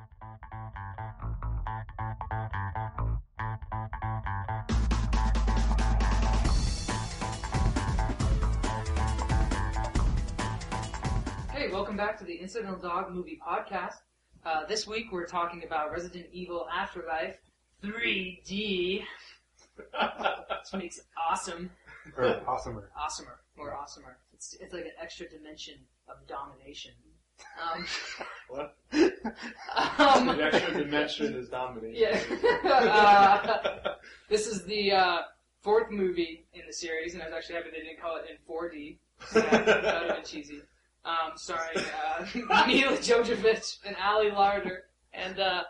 Hey, welcome back to the Incidental Dog Movie Podcast. Uh, this week we're talking about Resident Evil Afterlife 3D, which makes it awesome. Or awesomer. Awesomer. More awesomer. It's, it's like an extra dimension of domination. Um, What? um, The extra dimension is dominating. Yeah. uh, this is the uh, fourth movie in the series, and I was actually happy they didn't call it in 4D. So that would have been cheesy. Um, starring uh, Milla Jovovich and Ali Larter and uh,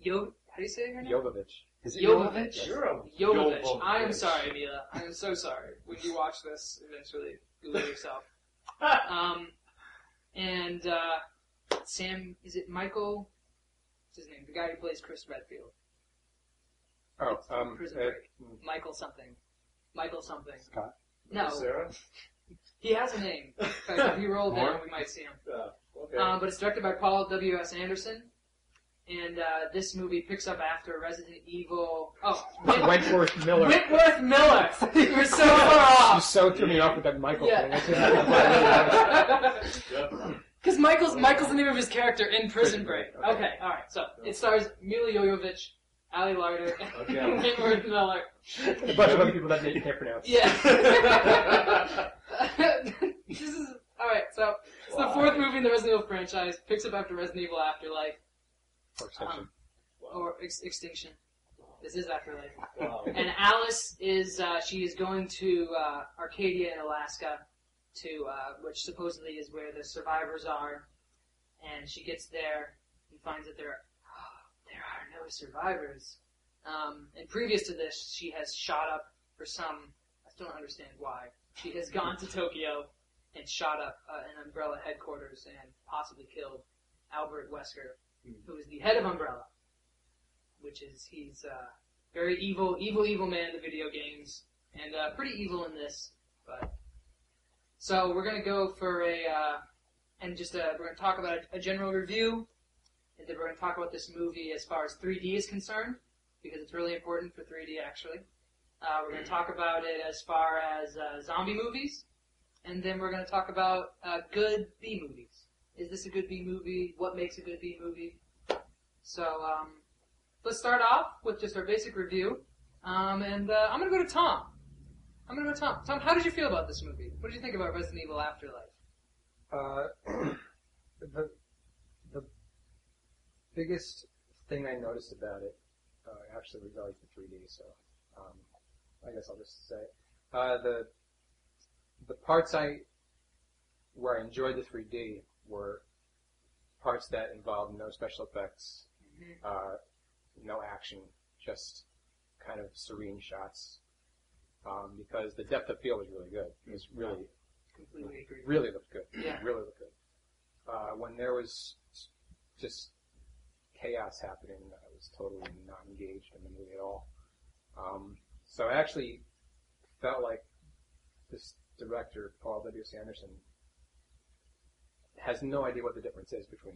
Yo. How do you say her name? Jovovich. Is it Jovovich. You're a Jovovich. Jovovich. I am sorry, Milla. I am so sorry. When you watch this, eventually, Google yourself. Um, and uh, Sam, is it Michael? What's his name? The guy who plays Chris Redfield. Oh, It's um, Prison uh, Break. Michael something. Michael something. Scott. No, Sarah? he has a name. In fact, if you roll down, we might see him. Uh, okay. Um, but it's directed by Paul W. S. Anderson. And uh, this movie picks up after Resident Evil. Oh, Whit- Wentworth Miller. Whitworth Miller. You were so far You off. so threw me off with that Michael Yeah. thing. That's just- Yep. Because Michael's Michael's the name of his character in Prison Break. Break, Okay, okay. all right. So it stars Milla Jovovich, Ali Larter, and Okay. Whitworth Miller. a bunch of other people that you can't pronounce. Yeah. this is all right. So it's the fourth movie in the Resident Evil franchise. Picks up after Resident Evil Afterlife For extension. or Ex- Extinction. This is Afterlife. Wow. And Alice is uh, she is going to uh, Arcadia in Alaska, to uh, which supposedly is where the survivors are. And she gets there and finds that there there are no survivors. Um, and previous to this, she has shot up for some I still don't understand why. She has gone to Tokyo and shot up uh, an Umbrella headquarters and possibly killed Albert Wesker. Who is the head of Umbrella, which is he's uh, very evil, evil, evil man in the video games, and uh, pretty evil in this. But so we're gonna go for a uh, and just uh, we're gonna talk about a, a general review, and then we're gonna talk about this movie as far as 3D is concerned, because it's really important for 3D actually. Uh, we're gonna talk about it as far as uh, zombie movies, and then we're gonna talk about uh, good B movies. Is this a good B movie? What makes a good B movie? So um, let's start off with just our basic review. Um, and uh, I'm going to go to Tom. I'm to go to Tom. Tom, how did you feel about this movie? What did you think about Resident Evil Afterlife? Uh, the the biggest thing I noticed about it uh, actually was always the 3D. So um, I guess I'll just say uh, the the parts I where I enjoyed the 3D were parts that involved no special effects, uh, no action, just kind of serene shots. Um, because the depth of field was really good. It was really Completely agree. really looked good. Yeah. Really looked good. Uh, when there was just chaos happening, I was totally not engaged in the movie at all. Um, so I actually felt like this director, Paul W. S. Anderson, has no idea what the difference is between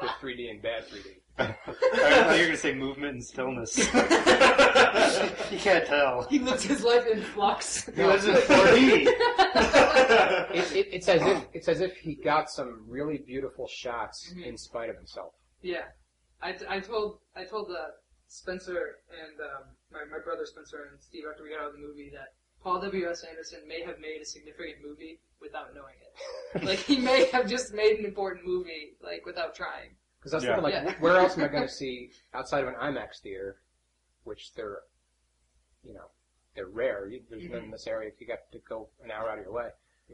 good 3D and bad 3D. I thought you were going to say movement and stillness. you can't tell. He lives his life in flux. He lives in 4D. It, it, it's as if it's as if he got some really beautiful shots Mhm. in spite of himself. yeah, I, I told I told uh, Spencer and um, my my brother Spencer and Steve after we got out of the movie that Paul W S Anderson may have made a significant movie without knowing it. like he may have just made an important movie like without trying. Because I was Yeah. thinking, like, Yeah. where else am I going to see outside of an IMAX theater, which they're, you know, they're rare. You, there's none in this area. If you got to go an hour out of your way,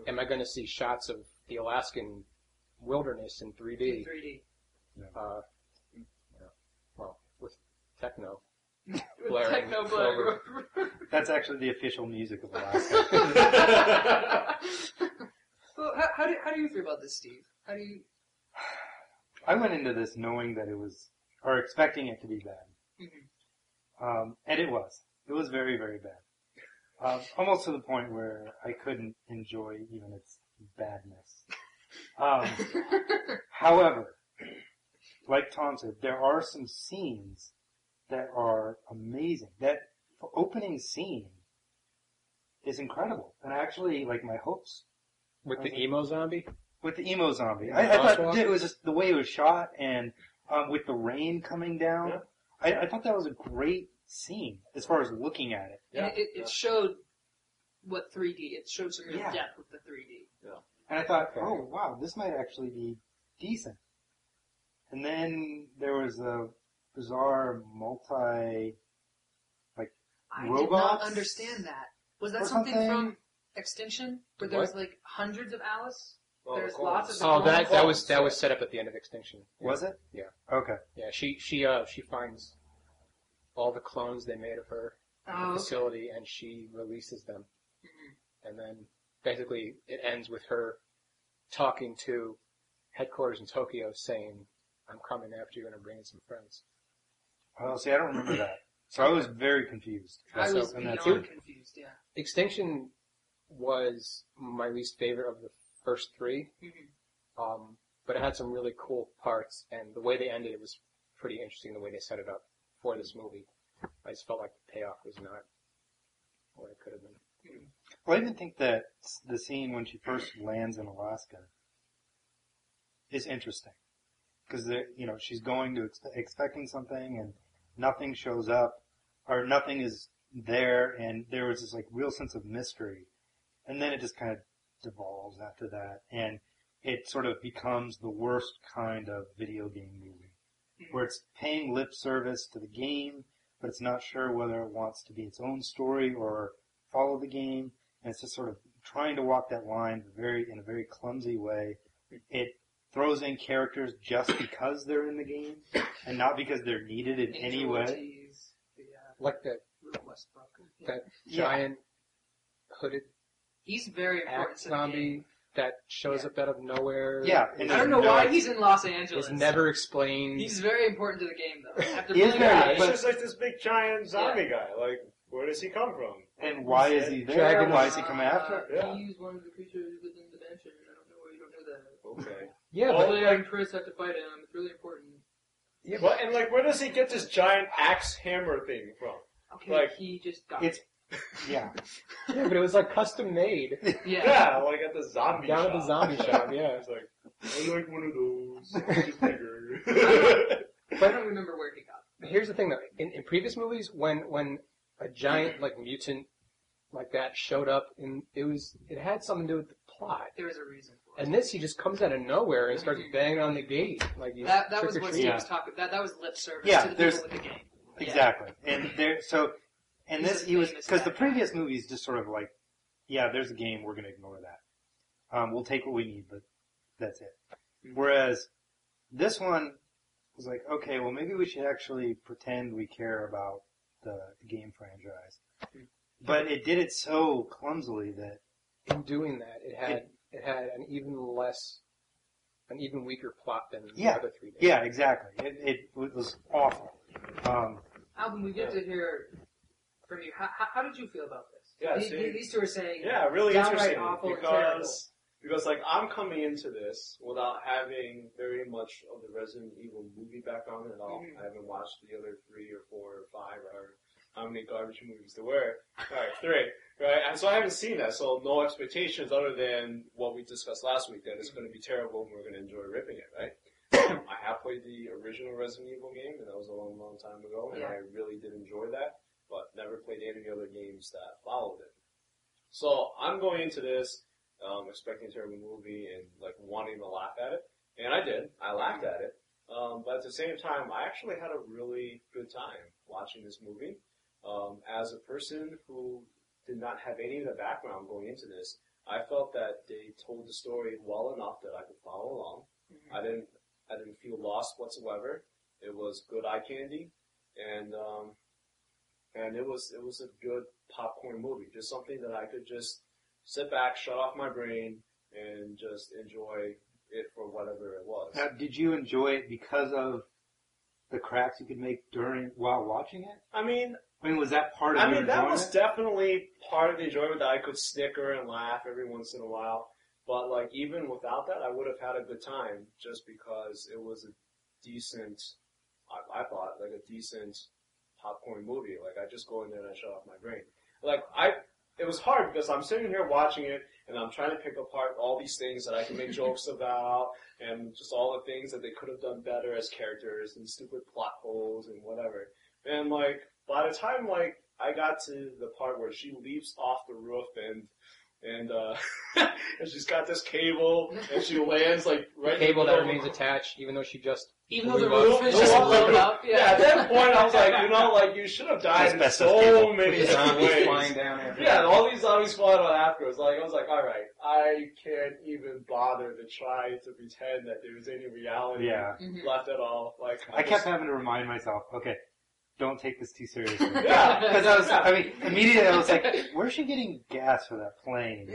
am I going to see shots of the Alaskan wilderness in In 3D? 3D. Uh, you know, well, with techno. Blaring techno blaring. That's actually the official music of Alaska. well, how, how do how do you feel about this, Steve? How do you? I went into this knowing that it was, or expecting it to be bad. Mhm. Um, and it was. It was very, very bad. Um, almost to the point where I couldn't enjoy even its badness. Um, however, like Tom said, there are some scenes that are amazing. That opening scene is incredible, and actually, like my hopes With the emo zombie? with the emo zombie. The I, I thought crosswalk? it was just the way it was shot, and um, with the rain coming down. Yeah. I, I thought that was a great scene as far as looking at it. And it, it, yeah. it showed what 3D. It showed some real Yeah. depth with the 3D. And I thought, Okay. oh wow, this might actually be decent. And then there was a bizarre multi. Like I did not understand that. Was that Or something, something? from Extinction, where there was What? like hundreds of Alice? Oh, There's the lots of- Oh, that that was that was set up at the end of Extinction. Was it? Yeah. Okay. Yeah, she she uh she finds all the clones they made of her at Oh, the okay. facility and she releases them. Mhm. And then basically it ends with her talking to headquarters in Tokyo saying, I'm coming after you and I'm bringing some friends. Well, see, I don't remember that, so I was very confused. I So- was and that's beyond it. confused, yeah. Extinction was my least favorite of the first three. Mhm. Um, but it had some really cool parts, and the way they ended it was pretty interesting. The way they set it up for this movie, I just felt like the payoff was not what it could have been. Well, I even think that the scene when she first lands in Alaska is interesting because you know she's going to expe- expecting something and nothing shows up or nothing is there, and there was this like real sense of mystery, and then it just kind of devolves after that, and it sort of becomes the worst kind of video game movie hmm. where it's paying lip service to the game, but it's not sure whether it wants to be its own story or follow the game, and it's just sort of trying to walk that line very in a very clumsy way. It throws in characters just because they're in the game and not because they're needed in any way. Ortiz, the uh, Like that Little Westbrook. That Yeah. giant hooded He's very important axe to the game. zombie that shows Yeah. up out of nowhere. Yeah, and I don't know no- why he's in Los Angeles. is never explained. He's very important to the game, though. After He is playing very- it, Yeah, it's but- just like this big giant zombie guy. Like, where does he come from? And why is he there? Dragon- Why is he coming after? Uh, Yeah. He's one of the creatures within the dimension. I don't know why you don't know that. Okay. Yeah, Oh, but Claire and Chris have to fight him. It's really important. yeah, Well, but and like, where does he get this giant axe hammer thing from? Okay, Like- he just got It's yeah. yeah, but it was like custom made. Yeah. Yeah, like at the zombie down shop. at the zombie shop. Yeah, It's like, I like one of those. Just bigger. But I don't remember where he got it. here's the thing though. In, in previous movies, when when a giant like mutant like that showed up, and it was it had something to do with the plot. There was a reason for it. And this, he just comes out of nowhere and starts mm-hmm. banging on the gate like he's that that trick was or what treat. Steve Yeah. was talking. That that was lip service Yeah, to the there's- people with the game. Yeah. Exactly. And there, so, and He's this, a he was, famous because the bad guy. previous movies just sort of like, yeah, there's a game, we're going to ignore that. Um, we'll take what we need, but that's it. Mm-hmm. Whereas this one was like, okay, well maybe we should actually pretend we care about the, the game franchise. Mm-hmm. But it did it so clumsily that, In doing that, it had it had an even less, an even weaker plot than Yeah. the other three. Did. yeah, exactly. It, it was awful. Um, Alvin, we get to hear from you. How, how, how did you feel about this? Yeah, these, see- these two are saying Yeah, really downright interesting awful and because because like I'm coming into this without having very much of the Resident Evil movie background at all. Mhm. I haven't watched the other three or four or five or how many garbage movies there were. All right, three. Right, and so I haven't seen that, so no expectations other than what we discussed last week that it's going to be terrible and we're going to enjoy ripping it. Right. I have played the original Resident Evil game, and that was a long, long time ago, and Yeah. I really did enjoy that, but never played any of the other games that followed it. So I'm going into this um, expecting a terrible movie and like wanting to laugh at it, and I did. I laughed at it, um, but at the same time, I actually had a really good time watching this movie. Um, as a person who did not have any of the background going into this, I felt that they told the story well enough that I could follow along. I didn't I didn't feel lost whatsoever. It was good eye candy, and um, and it was it was a good popcorn movie. Just something that I could just sit back, shut off my brain, and just enjoy it for whatever it was. now, did you enjoy it because of the cracks you could make during, while watching it? I mean, I mean, was that part of I mean that was definitely part of the enjoyment that I could snicker and laugh every once in a while. But like even without that, I would have had a good time just because it was a decent. I, I thought like a decent popcorn movie. Like I just go in there and I shut off my brain. Like I, it was hard because I'm sitting here watching it and I'm trying to pick apart all these things that I can make jokes about and just all the things that they could have done better as characters and stupid plot holes and whatever. And like by the time like I got to the part where she leaps off the roof and and uh and she's got this cable and she lands like right in Cable the that remains attached, even though she just Even though the roof up. is just up blown up. Yeah, at that point I was like, you know, like you should have died in Asbestos so cable. many the zombies ways. flying down after Yeah, and all these zombies flying on afterwards. Like I was like, all right, I can't even bother to try to pretend that there's any reality Yeah. Mhm. left at all. Like I kept having to remind myself, okay, don't take this too seriously. yeah, Because I was, I mean, immediately I was like, where's she getting gas for that plane?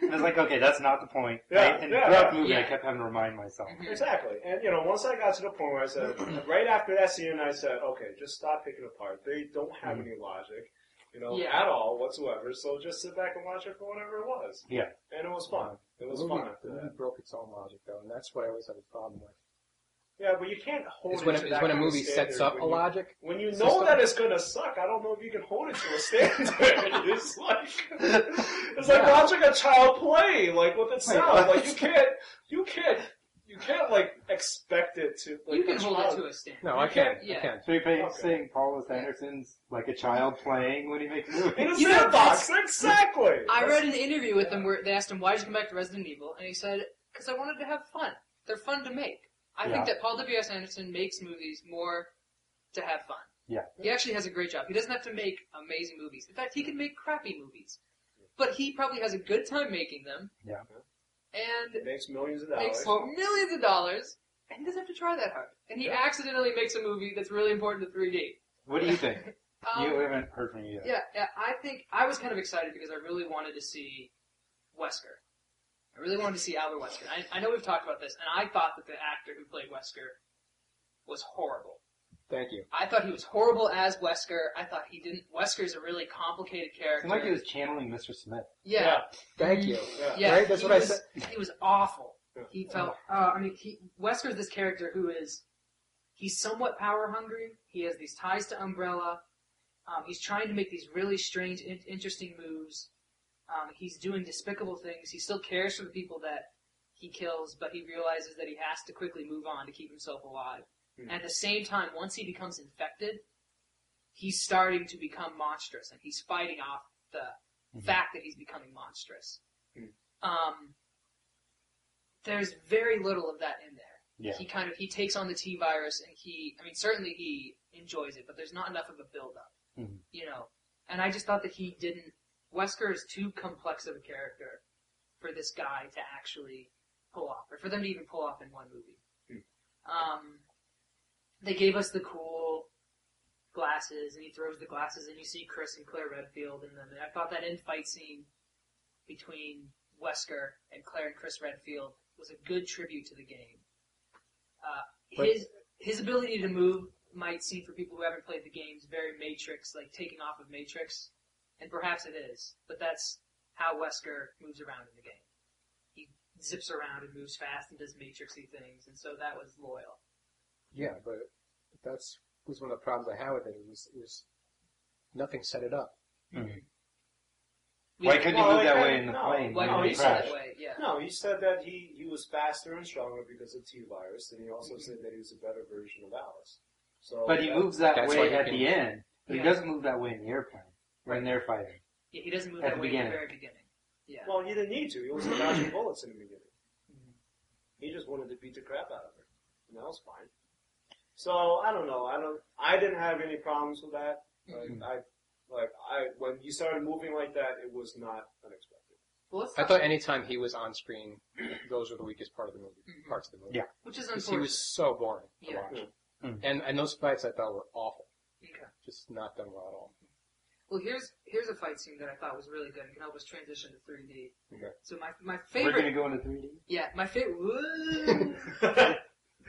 And I was like, okay, that's not the point. Yeah, right? And yeah, throughout the yeah. movie, I kept having to remind myself. Exactly. And you know, once I got to the point where I said, right after that scene, I said, okay, just stop picking apart. They don't have mm-hmm. any logic, you know, Yeah. at all whatsoever. So just sit back and watch it for whatever it was. Yeah. And it was fun. It was the movie, fun after the that. movie broke its own logic though, and that's what I always have a problem with. Yeah, but you can't hold Is it when, to it, is that when a kind of movie sets standard up a when you- logic. When you know system. that it's gonna suck, I don't know if you can hold it to a standard. it's like it's like Yeah. watching a child play, like with its Wait, sound. what? Like you can't, you can't, you can't like expect it to. Like, you can a hold child- it to a standard. No, I can't. yeah. I can't. So you're Okay. saying Paul Anderson's like a child playing when he makes movies? In a You know, sandbox, exactly. I That's- read an interview with him where they asked him why did you come back to Resident Evil, and he said, "Because I wanted to have fun. They're fun to make. I think that Paul W. S. Anderson makes movies more to have fun. Yeah. He actually has a great job. He doesn't have to make amazing movies. In fact, he can make crappy movies, but he probably has a good time making them. Yeah. And makes millions of dollars. makes millions of dollars, and he doesn't have to try that hard. And he Yeah. accidentally makes a movie that's really important to 3D. What do you think? Um, you haven't heard from you yet. Yeah, yeah, I think I was kind of excited because I really wanted to see Wesker. I really wanted to see Albert Wesker. I, I know we've talked about this, and I thought that the actor who played Wesker was horrible. Thank you. I thought he was horrible as Wesker. I thought he didn't. Wesker's a really complicated character. seemed like he was channeling Mr. Smith. yeah, Thank you. Yeah. yeah. Right? That's he what I said. He was awful. He felt. Uh, I mean, he, Wesker's this character who is. He's somewhat power hungry. He has these ties to Umbrella. Um, he's trying to make these really strange, in- interesting moves. Um, he's doing despicable things. He still cares for the people that he kills, but he realizes that he has to quickly move on to keep himself alive. Hmm. At the same time, once he becomes infected, he's starting to become monstrous, and he's fighting off the Mhm. fact that he's becoming monstrous. Hmm. Um, there's very little of that in there. Yeah. He kind of he takes on the T virus, and he, I mean, certainly he enjoys it, but there's not enough of a build up, Mhm. you know. And I just thought that he didn't. Wesker is too complex of a character for this guy to actually pull off, or for them to even pull off in one movie. Um, they gave us the cool glasses, and he throws the glasses, and you see Chris and Claire Redfield, in them. and then I thought that in fight scene between Wesker and Claire and Chris Redfield was a good tribute to the game. Uh, his his ability to move might seem for people who haven't played the games very Matrix, like taking off of Matrix, and perhaps it is, but that's how Wesker moves around in the game. He zips around and moves fast and does Matrixy things, and so that was loyal. Yeah, but that's was one of the problems I had with it. It was, it was nothing set it up. Mhm. We- Why couldn't Well, you move like that that- way in the no. plane? Why No, when couldn't you you say crash? that way? Yeah. No, he said that he, he was faster and stronger because of T virus, and he also said that he was a better version of Alice. So, But he moves that way at the end. But Yeah. he doesn't move that way in the airplane when they're fighting. Yeah, he doesn't move At that the way at the very beginning. Yeah. Well, he didn't need to. He was dodging bullets in the beginning. Mhm. He just wanted to beat the crap out of her, and that was fine. So I don't know. I don't. I didn't have any problems with that. Like Mm-hmm. Mhm. I, like I, when you started moving like that, it was not unexpected. Well, let's I talk- thought anytime he was on screen, those were the weakest part of the movie, Mhm. parts of the movie. Yeah. which is Because he was so boring to Yeah. watch. Mhm. And and those fights I thought were awful. Okay. Just not done well at all. Well, here's here's a fight scene that I thought was really good and can help us transition to 3D. Okay. So my my favorite. We're gonna go into 3D. yeah, my favorite.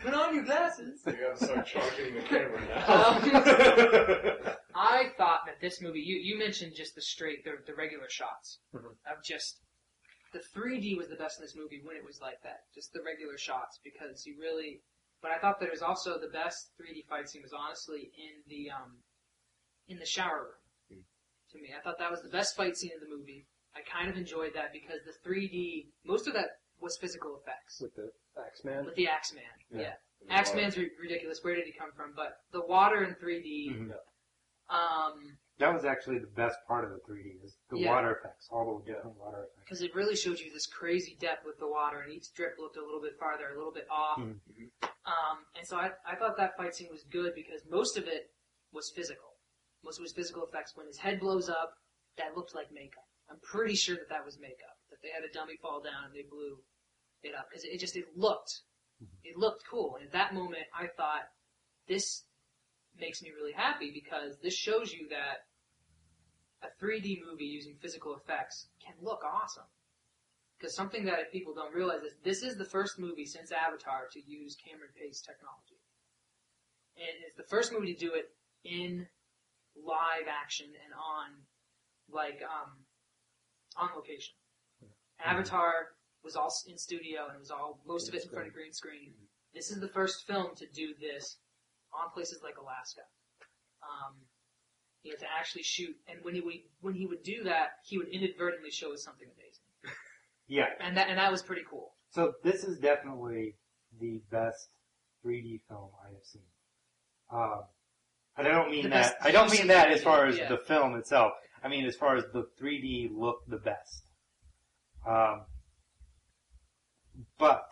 Put on your glasses. You gotta start charging the camera Um, I thought that this movie, you, you mentioned just the straight, the, the regular shots Mhm. of just the 3D was the best in this movie when it was like that, just the regular shots, because you really. But I thought that it was also the best 3D fight scene was honestly in the um, in the shower room. To me, I thought that was the best fight scene in the movie. I kind of enjoyed that because the 3D, most of that was physical effects with the Axeman. with the Axeman. Yeah. Yeah, Axeman's ri- ridiculous. Where did he come from? But the water in 3D. Mhm. Um, That was actually the best part of the 3D is the Yeah. water effects, all the different water effects. because it really showed you this crazy depth with the water, and each drip looked a little bit farther, a little bit off. Mhm. Um, and so I, I thought that fight scene was good because most of it was physical. Most of was physical effects. When his head blows up, that looked like makeup. I'm pretty sure that that was makeup. That they had a dummy fall down and they blew it up because it, just it looked mm-hmm. it looked cool. And at that moment, I thought this makes me really happy because this shows you that a 3D movie using physical effects can look awesome. Because something that if people don't realize is this is the first movie since Avatar to use Cameron Pace technology. And it's the first movie to do it in live action and on like um on location. Avatar was all in studio and it was all most of it in front of green screen. This is the first film to do this on places like Alaska. Um, you know, to actually shoot, and when he would when he would do that, he would inadvertently show us something amazing, Yeah. and that and that was pretty cool. So this is definitely the best 3D film I have seen. Um, and I don't mean that. I don't mean that as far as yeah. the film itself. I mean as far as the 3D looked the best. Um, but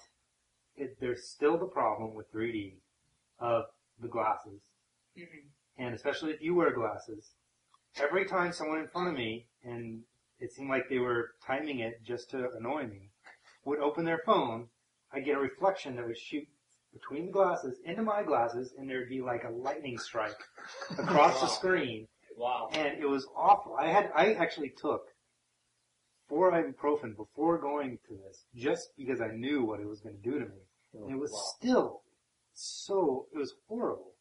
it, there's still the problem with 3D of the glasses, hmm and especially if you wear glasses. Every time someone in front of me, and it seemed like they were timing it just to annoy me, would open their phone, I'd get a reflection that would shoot between the glasses into my glasses, and there'd be like a lightning strike across the screen, Wow. and it was awful. I had, I actually took four ibuprofen before going to this, just because I knew what it was going to do to me. And it was Wow. still so, it was horrible.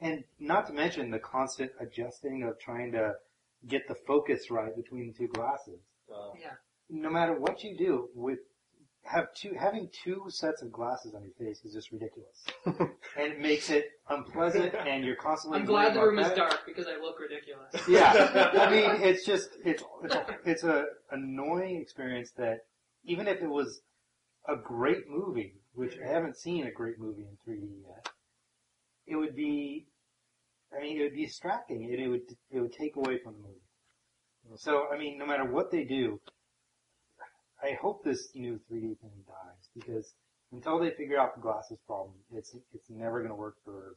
And not to mention the constant adjusting of trying to get the focus right between the two glasses. Uh, Yeah, No matter what you do with have two having two sets of glasses on your face is just ridiculous. and it makes it unpleasant and you're constantly I'm glad the room is dark because I look ridiculous. Yeah. I mean it's just it's it's a, it's a annoying experience that even if it was a great movie, which I haven't seen a great movie in 3D yet, it would be, I mean, it would be distracting. It, it would, it would take away from the movie. So, I mean, no matter what they do, I hope this new 3D thing dies because until they figure out the glasses problem, it's, it's never going to work for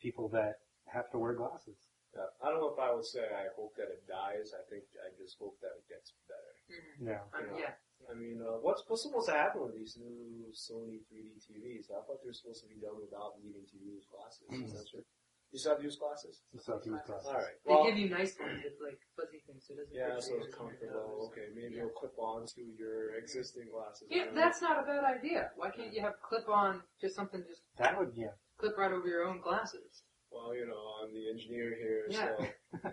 people that have to wear glasses. yeah. I don't know if I would say I hope that it dies. I think I just hope that it gets better. Mhm. Yeah. Yeah, I mean, uh, what's what's supposed to happen with these new Sony 3D TVs? I thought they were supposed to be done without needing to use glasses. Is that true? You still have to use glasses? So if you use glasses. All right. they give you nice ones with like fuzzy things, so it doesn't. yeah, hurt so your it's ears when you're comfortable. Okay, maybe it'll clip on to your existing glasses. Yeah, that's not a bad idea. Why can't you have clip on just something just That would, yeah. clip right over your own glasses? Well, you know, I'm the engineer here, Yeah. so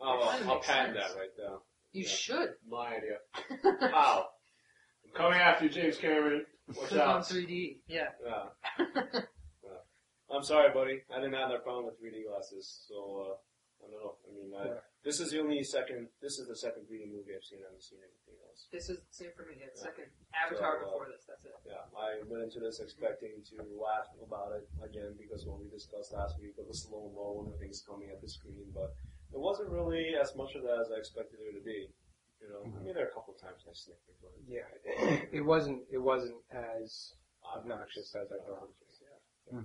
I'll, kinda I'll makes patent sense. that right now. You Yeah. should. My idea. How? I'm coming after you, James Cameron. Watch Clip on out. 3D. Yeah. Yeah. Yeah. I'm sorry, buddy. I didn't have that problem with 3D glasses, so uh, I don't know. I mean, I, Yeah. this is the only second. This is the second 3D movie I've seen. I haven't seen anything else. This is the same for me. Yeah, the second Avatar So, uh, before this. That's it. Yeah, I went into this expecting to laugh about it again because what we discussed last week of the slow mo and things coming at the screen, but it wasn't really as much of that as I expected it to be. You know, I mean, there are a couple of times I snickered, but Yeah, it wasn't. It wasn't as obnoxious as I thought. Yeah.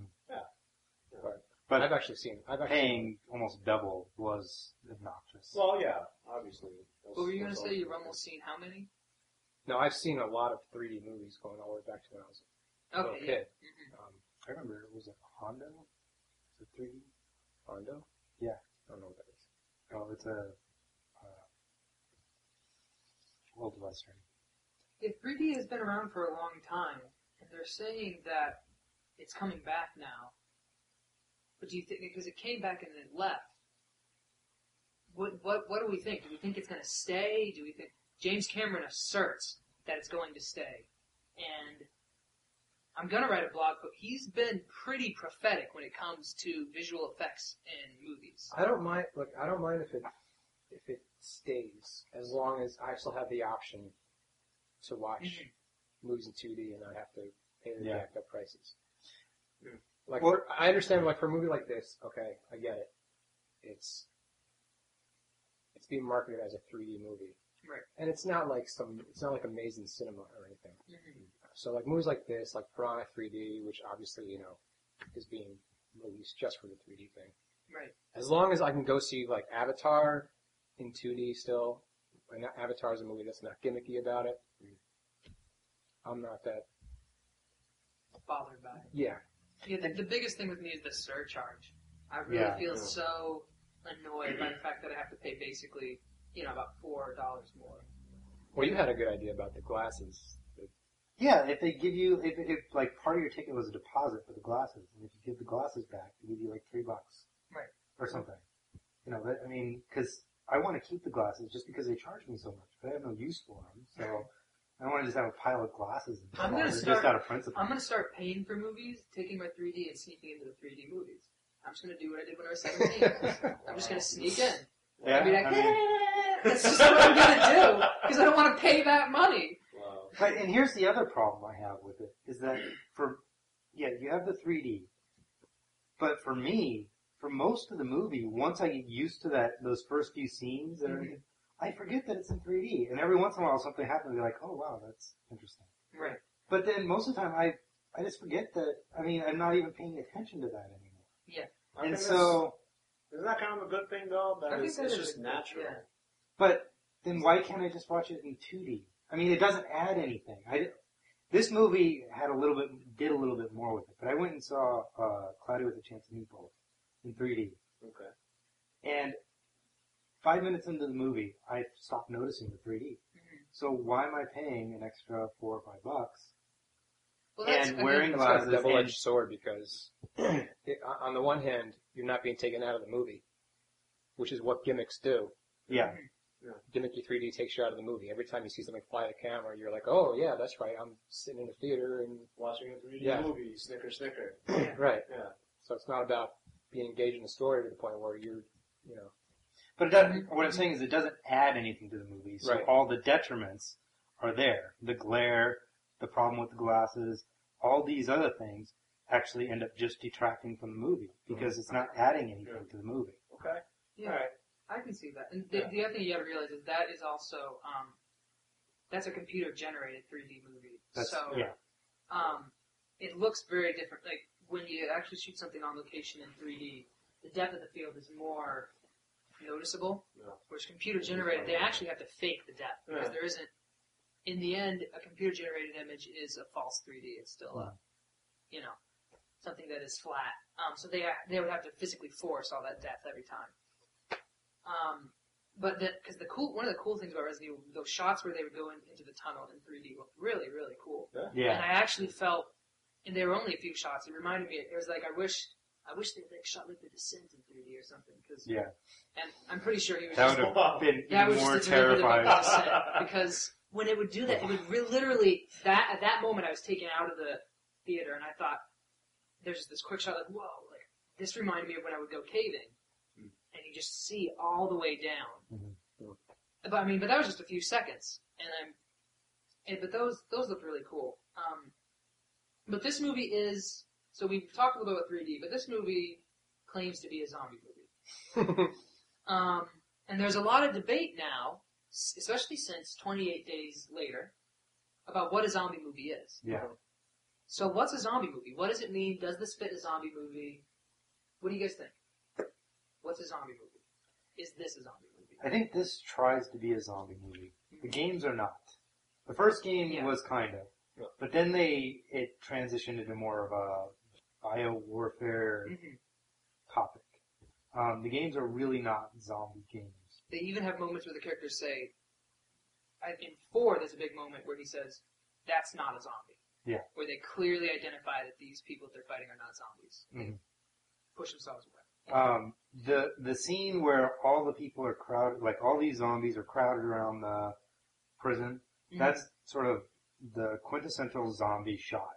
But I've actually seen. I've actually paying almost double was obnoxious. Well, yeah, obviously. What were you gonna say? You've almost seen how many? No, I've seen a lot of 3D movies going all the way back to when I was a little Okay. Yeah. kid. Mhm. Um, I remember, it was it Hondo? Was it 3D? Hondo? Yeah. I don't know what that is. Oh, it's a uh, old western. Yeah, 3D has been around for a long time, and they're saying that it's coming back now. But do you think because it came back and then it left? What what what do we think? Do we think it's going to stay? Do we think James Cameron asserts that it's going to stay. And I'm gonna write a blog post. He's been pretty prophetic when it comes to visual effects in movies. I don't mind. Look, I don't mind if it if it stays as long as I still have the option to watch Mhm. movies in 2D and not have to pay the Yeah. jacked up prices. Like Well- for, I understand. Like for a movie like this, okay, I get it. It's it's being marketed as a 3D movie, Right. and it's not like some. It's not like amazing cinema or anything. Mhm. So like movies like this, like Piranha 3D, which obviously you know is being released just for the 3D thing. Right. As long as I can go see like Avatar in 2D still, and Avatar is a movie that's not gimmicky about it. I'm not that. Bothered by it. Yeah, Yeah, the, the biggest thing with me is the surcharge. I really Yeah. feel Yeah. so annoyed by the fact that I have to pay basically, you know, about four dollars more. Well, you had a good idea about the glasses. Yeah, if they give you, if, if like part of your ticket was a deposit for the glasses, and if you give the glasses back, they give you like three bucks. Right. Or something. You know, that, I mean, cause I want to keep the glasses just because they charge me so much, but I have no use for them, so I don't want to just have a pile of glasses in the I'm gonna start- just out of principle. I'm gonna start paying for movies, taking my 3D and sneaking into the 3D movies. I'm just gonna do what I did when I was 17. I'm just gonna sneak in. yeah, I'll be like, I mean, "Eh," that's just what I'm gonna do because I don't want to pay that money. Wow. But and here's the other problem I have with it is that for yeah, you have the 3D, but for me, for most of the movie, once I get used to that those first few scenes, and everything, I forget that it's in 3D. And every once in a while, something happens, and be like, oh wow, that's interesting. Right. But then most of the time, I I just forget that. I mean, I'm not even paying attention to that anymore. I and so, that's- isn't that kind of a good thing though? That I think it's, that it's just natural. yeah. but then why can't I just watch it in 2D? I mean, it doesn't add anything. I, this movie had a little bit, did a little bit more with it, but I went and saw uh, Cloudy with a Chance of Meatballs in 3D, Okay. and five minutes into the movie, I stopped noticing the 3D. Mhm. So why am I paying an extra four or five bucks? Well, that's, And I mean, wearing It's kind of a double-edged and sword because it, on the one hand, you're not being taken out of the movie, which is what gimmicks do. yeah, Gimmicky 3D takes you out of the movie. Every time you see something fly the camera, you're like, oh yeah, that's right. I'm sitting in a theater and Watching a 3D Yeah. movie, snicker, snicker. right. Yeah. So it's not about being engaged in the story to the point where you're, you know, but it doesn't. What I'm saying is, it doesn't add anything to the movie. So Right. all the detriments are there. The glare, the problem with the glasses, all these other things actually end up just detracting from the movie because it's not adding anything Yeah. to the movie. Okay. Yeah. All right. I can see that. And the, Yeah. the other thing you gotta realize is that is also, um, that's a computer generated 3D movie. That's so, yeah. um, it looks very different. Like, when you actually shoot something on location in 3D, the depth of the field is more noticeable. Yeah. Whereas computer generated, they actually have to fake the depth because Yeah. there isn't, in the end, a computer generated image is a false 3D. It's still a, you know, something that is flat. Um, so they they would have to physically force all that depth every time. Um, but because the cool one of the cool things about Resident Evil, those shots where they would go in, into the tunnel in 3D looked really really cool. And Yeah. I actually felt, and there were only a few shots. It reminded me. It was like I wish I wish they'd like shot like the Descent in 3D or something. Cause, Yeah. And I'm pretty sure he was That just would have been that even was more just a derivative of the terrifying. Because when it would do that, it would re- literally that at that moment I was taken out of the theater and I thought there's just this quick shot like whoa like this reminded me of when I would go caving Hmm. and you just see all the way down. Mhm. But I mean, but that was just a few seconds and I'm and, but those those looked really cool. Um, but this movie is so we've talked a little bit about 3D, but this movie claims to be a zombie movie. Um, and there's a lot of debate now, especially since 28 days later, about what a zombie movie is. Yeah. So what's a zombie movie? What does it mean? Does this fit a zombie movie? What do you guys think? What's a zombie movie? Is this a zombie movie? I think this tries to be a zombie movie. The games are not. The first game Yeah. was kind of, but then they it transitioned into more of a bio warfare Mhm. topic. Um, the games are really not zombie games. They even have moments where the characters say, I, in 4, there's a big moment where he says, that's not a zombie. Yeah. Where they clearly identify that these people that they're fighting are not zombies. Mhm. push themselves away. Um, the the scene where all the people are crowded, like all these zombies are crowded around the prison, Mhm. That's sort of the quintessential zombie shot.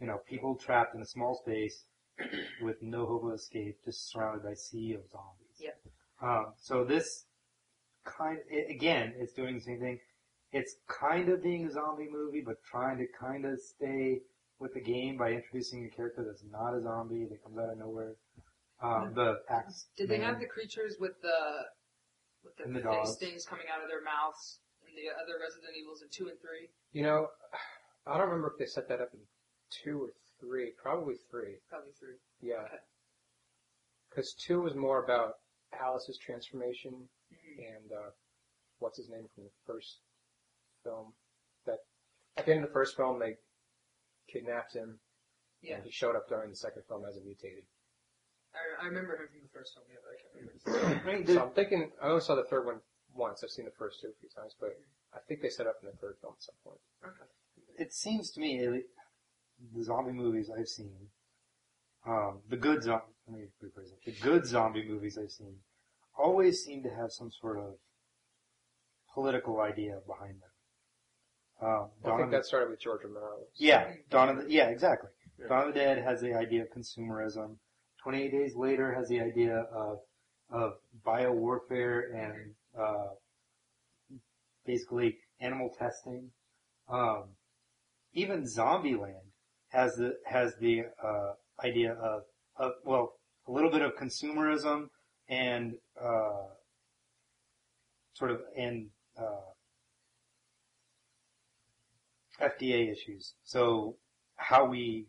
You know, people trapped in a small space with no hope of escape, just surrounded by a sea of zombies. Yeah. Um, so this kind, i again, it's doing the same thing. It's kind of being a zombie movie, but trying to kind of stay with the game by introducing a character that's not a zombie that comes out of nowhere. Um, the axe. Did they have the creatures with the with the, the face things coming out of their mouths in the other Resident Evils in two and three? You know, I don't remember if they set that up in two or three. Probably three. Probably three. Yeah. Okay. Because two was more about Alice's transformation Mhm. and uh, what's his name from the first film. That at the end of the first film they kidnapped him. Yeah, And he showed up during the second film as a mutated. I, I remember him from the first film. Yeah, but I can't remember. I mean, So I'm thinking I only saw the third one once. I've seen the first two a few times, but I think they set up in the third film at some point. Okay. it seems to me, at the zombie movies I've seen, um, the good zombie, let me rephrase it, the good zombie movies I've seen always seem to have some sort of political idea behind them. Um, I think the- that started with George Romero. yeah, Dawn of the, yeah, exactly. Yeah. Dawn of the Dead has the idea of consumerism. 28 Days Later has the idea of, of biowarfare and, uh, basically animal testing. Um, even Zombieland has the, has the, uh, idea of, of, well, a little bit of consumerism and, uh, sort of, and, uh, FDA issues. So how we,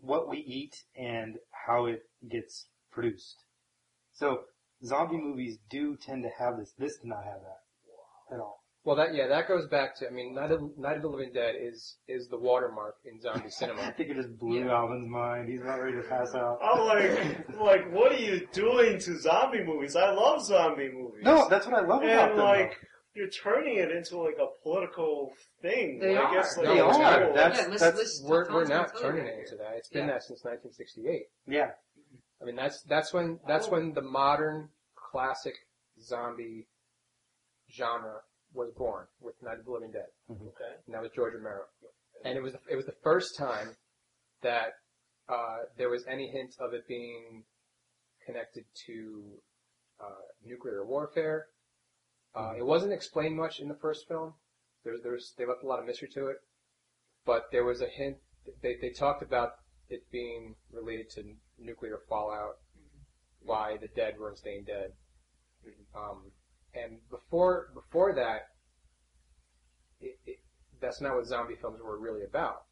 what we eat and how it gets produced. So zombie movies do tend to have this. This did not have that at all. Well, that yeah, that goes back to I mean, Night of, Night of the Living Dead is is the watermark in zombie cinema. I think it just blew Yeah. Alvin's mind. He's about ready to pass out. I'm like, like, what are you doing to zombie movies? I love zombie movies. No, that's what I love about and them. like, you're turning it into like a political thing. They like, are. It's like They are. tool. That's- yeah, let's, that's- let's we're Tom's we're not tell turning right it into that. It's been Yeah. that since 1968. yeah, I mean, that's that's when that's oh. when the modern classic zombie genre was born with Night of the Living Dead, Okay. and that was George Romero. And it was the, it was the first time that uh, there was any hint of it being connected to uh, nuclear warfare. Uh, it wasn't explained much in the first film. There's there's they left a lot of mystery to it, but there was a hint. They they talked about it being related to nuclear fallout, why the dead weren't staying dead. Um, and before before that, it, it, that's not what zombie films were really about.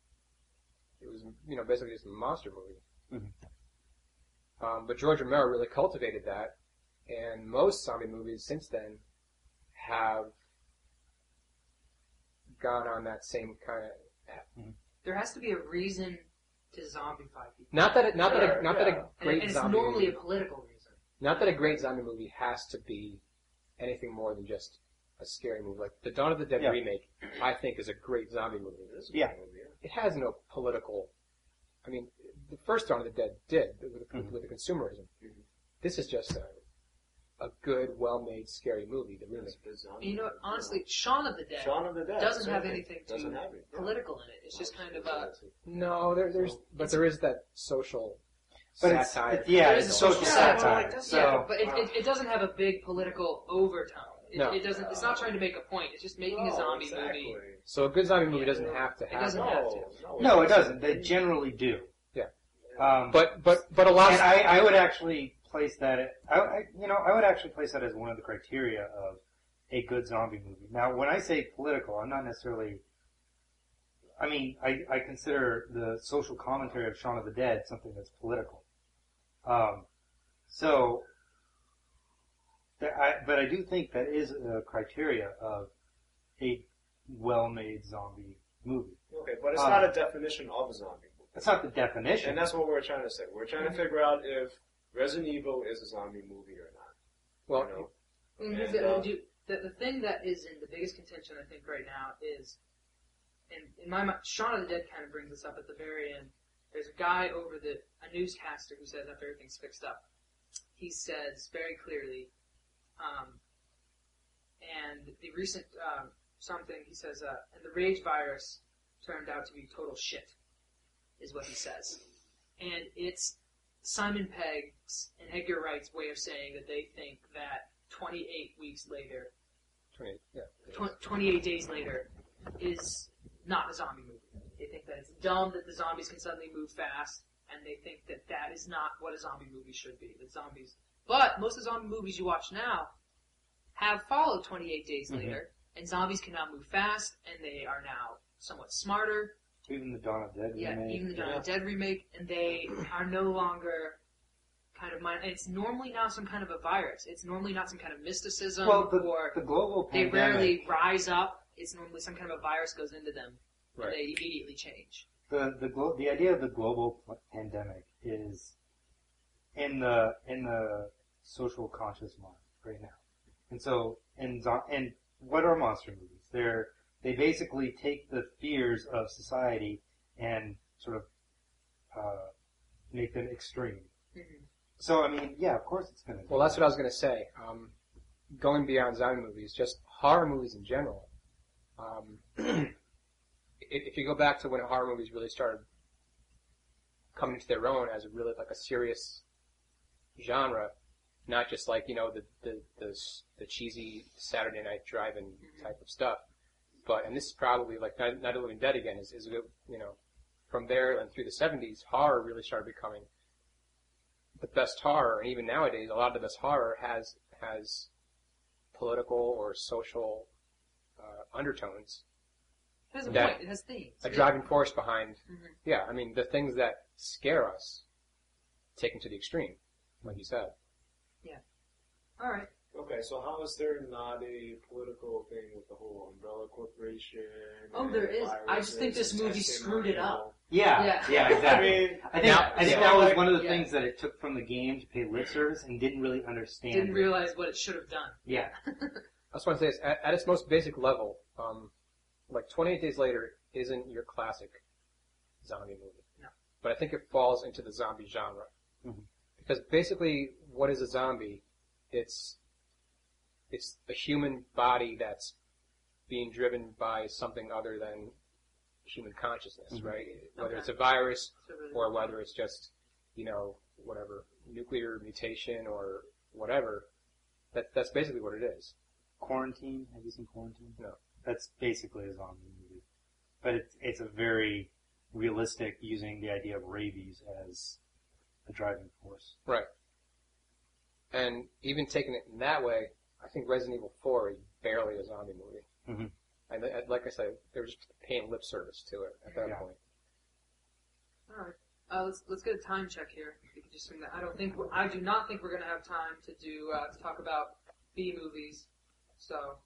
It was you know basically just a monster movie. Um, but George Romero really cultivated that, and most zombie movies since then have gone on that same kind of. There has to be a reason to zombify people. Not that it, not that a, not yeah. that a And, great and it's zombie normally movie, a political reason. not that a great zombie movie has to be anything more than just a scary movie. Like the Dawn of the Dead Yeah. remake, I think is a great zombie movie. It is a Yeah. movie. It has no political. I mean, the first Dawn of the Dead did with, Mhm. with the consumerism. Mhm. This is just a, a good, well-made, scary movie. The remake. It's a zombie You know, honestly, Shaun of the Dead Shaun of the Dead doesn't same have anything to doesn't have it. yeah. political in it. It's just kind of a No, there, there's, but there is that social but it's, it- yeah, There it's is a social social satire. satire. Like, that's- so yeah, but it, it, it doesn't have a big political overtone. It, No. it doesn't. It's not trying to make a point. It's just making a zombie exactly. movie. So a good zombie movie doesn't have to It have. doesn't that. have to. No, no, it doesn't. They generally do. Yeah. Um, But but but a lot. And I, I would actually place that, at, I, I, you know, I would actually place that as one of the criteria of a good zombie movie. Now, when I say political, I'm not necessarily, I mean, I, I consider the social commentary of Shaun of the Dead something that's political. Um, so, there, I, but I do think that is a criteria of a well-made zombie movie. Okay, but it's Um, not a definition of a zombie movie. That's not the definition. And that's what we're trying to say. We're trying to figure out if Resident Evil is a zombie movie or not. well, you know? And And, the, uh, do- the, the thing that is in the biggest contention, I think, right now is, and in my mind, Shaun of the Dead kind of brings this up at the very end. There's a guy over the, a newscaster who says after everything's fixed up, he says very clearly, um, and the recent um, something. He says, uh, and the rage virus turned out to be total shit, is what he says. And it's Simon Pegg's and Edgar Wright's way of saying that they think that 28 weeks later, 20, yeah. tw- 28 days later, is not a zombie movie. Think that it's dumb that the zombies can suddenly move fast, and they think that that is not what a zombie movie should be. That zombies, but most of the zombie movies you watch now have followed 28 days Mhm. later, and zombies can now move fast, and they are now somewhat smarter. Even the Dawn of Dead Yeah, remake. even the Dawn of Dead remake, and they are no longer kind of mind. It's normally now some kind of a virus. It's normally not some kind of mysticism well, the, or the global Pandemic. they rarely rise up. It's normally some kind of a virus goes into them, Right. they immediately change. the the glo- the idea of the global p- pandemic is in the in the social conscious mind right now, and so and and what are monster movies? They're they basically take the fears of society and sort of uh, make them extreme. Mhm. So I mean, yeah, of course it's gonna. Well, that's what I was going to say. Um, going beyond zombie movies, just horror movies in general. Um, if, you go back to when horror movies really started coming to their own as a really like a serious genre, not just like you know the the the, the cheesy Saturday night drive-in Mhm. type of stuff, but and this is probably like Night Night of the Living Dead again is is a good you know from there and through the '70s, horror really started becoming the best horror, and even nowadays, a lot of the best horror has has political or social uh, undertones, It has a That- point. It has themes. a driving force behind. Mhm. Yeah, I mean the things that scare us, taken to the extreme, like you said. Yeah. All right. Okay, so how is there not a political thing with the whole umbrella corporation? Oh, there is. I just think this movie screwed it up. people? Yeah, Yeah. yeah, I exactly. mean, I think Now- I think yeah, that was one of the yeah. things that it took from the game to pay lip service and didn't really understand. Didn't realize what it should have done. Yeah, I just want to say this, at, at its most basic level, um, like 28 Days Later isn't your classic zombie movie. No. But I think it falls into the zombie genre. Mhm. Because basically, what is a zombie? It's it's a human body that's being driven by something other than human consciousness, Mhm. right? Whether Okay. it's a virus or whether it's just, you know, whatever, nuclear mutation or whatever. That, that's basically what it is. Quarantine. Have you seen Quarantine? No. That's basically a zombie movie, but it's it's a very realistic using the idea of rabies as a driving force. Right. And even taking it in that way, I think Resident Evil 4 is barely a zombie movie. Mm-hmm. And uh, like I said, they were just paying lip service to it at that Yeah. point. All right. Uh, let's let's get a time check here. We can just swing that. I don't think we're, I do not think we're gonna have time to do uh, to talk about B movies. So,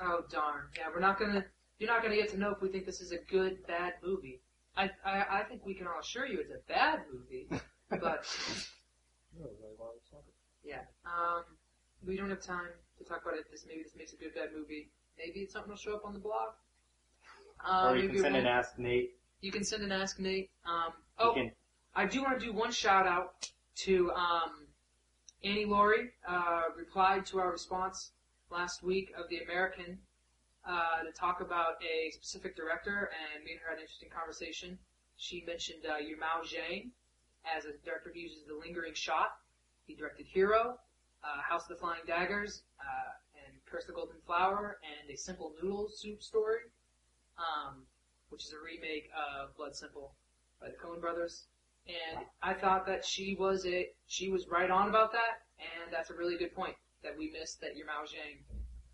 oh darn. Yeah, we're not gonna. You're not gonna get to know if we think this is a good bad movie. I I, I think we can all assure you it's a bad movie, but yeah. Um, we don't have time to talk about it. This maybe this makes a good bad movie. Maybe it's something that'll show up on the blog. Uh, or you can it send an. Ask Nate. You can send an Ask Nate. Um, oh, can I do want to do one shout out to um, Annie Laurie. Uh, replied to our response last week of the American uh, to talk about a specific director, and me and her had an interesting conversation. She mentioned uh, Yimou Zhang as a director who uses the lingering shot. He directed Hero, uh, House of the Flying Daggers, uh, and Curse the Golden Flower, and A Simple Noodle Soup Story, um, which is a remake of Blood Simple by the Coen Brothers. And I thought that she was a she was right on about that, and that's a really good point that we missed that Yimou Zhang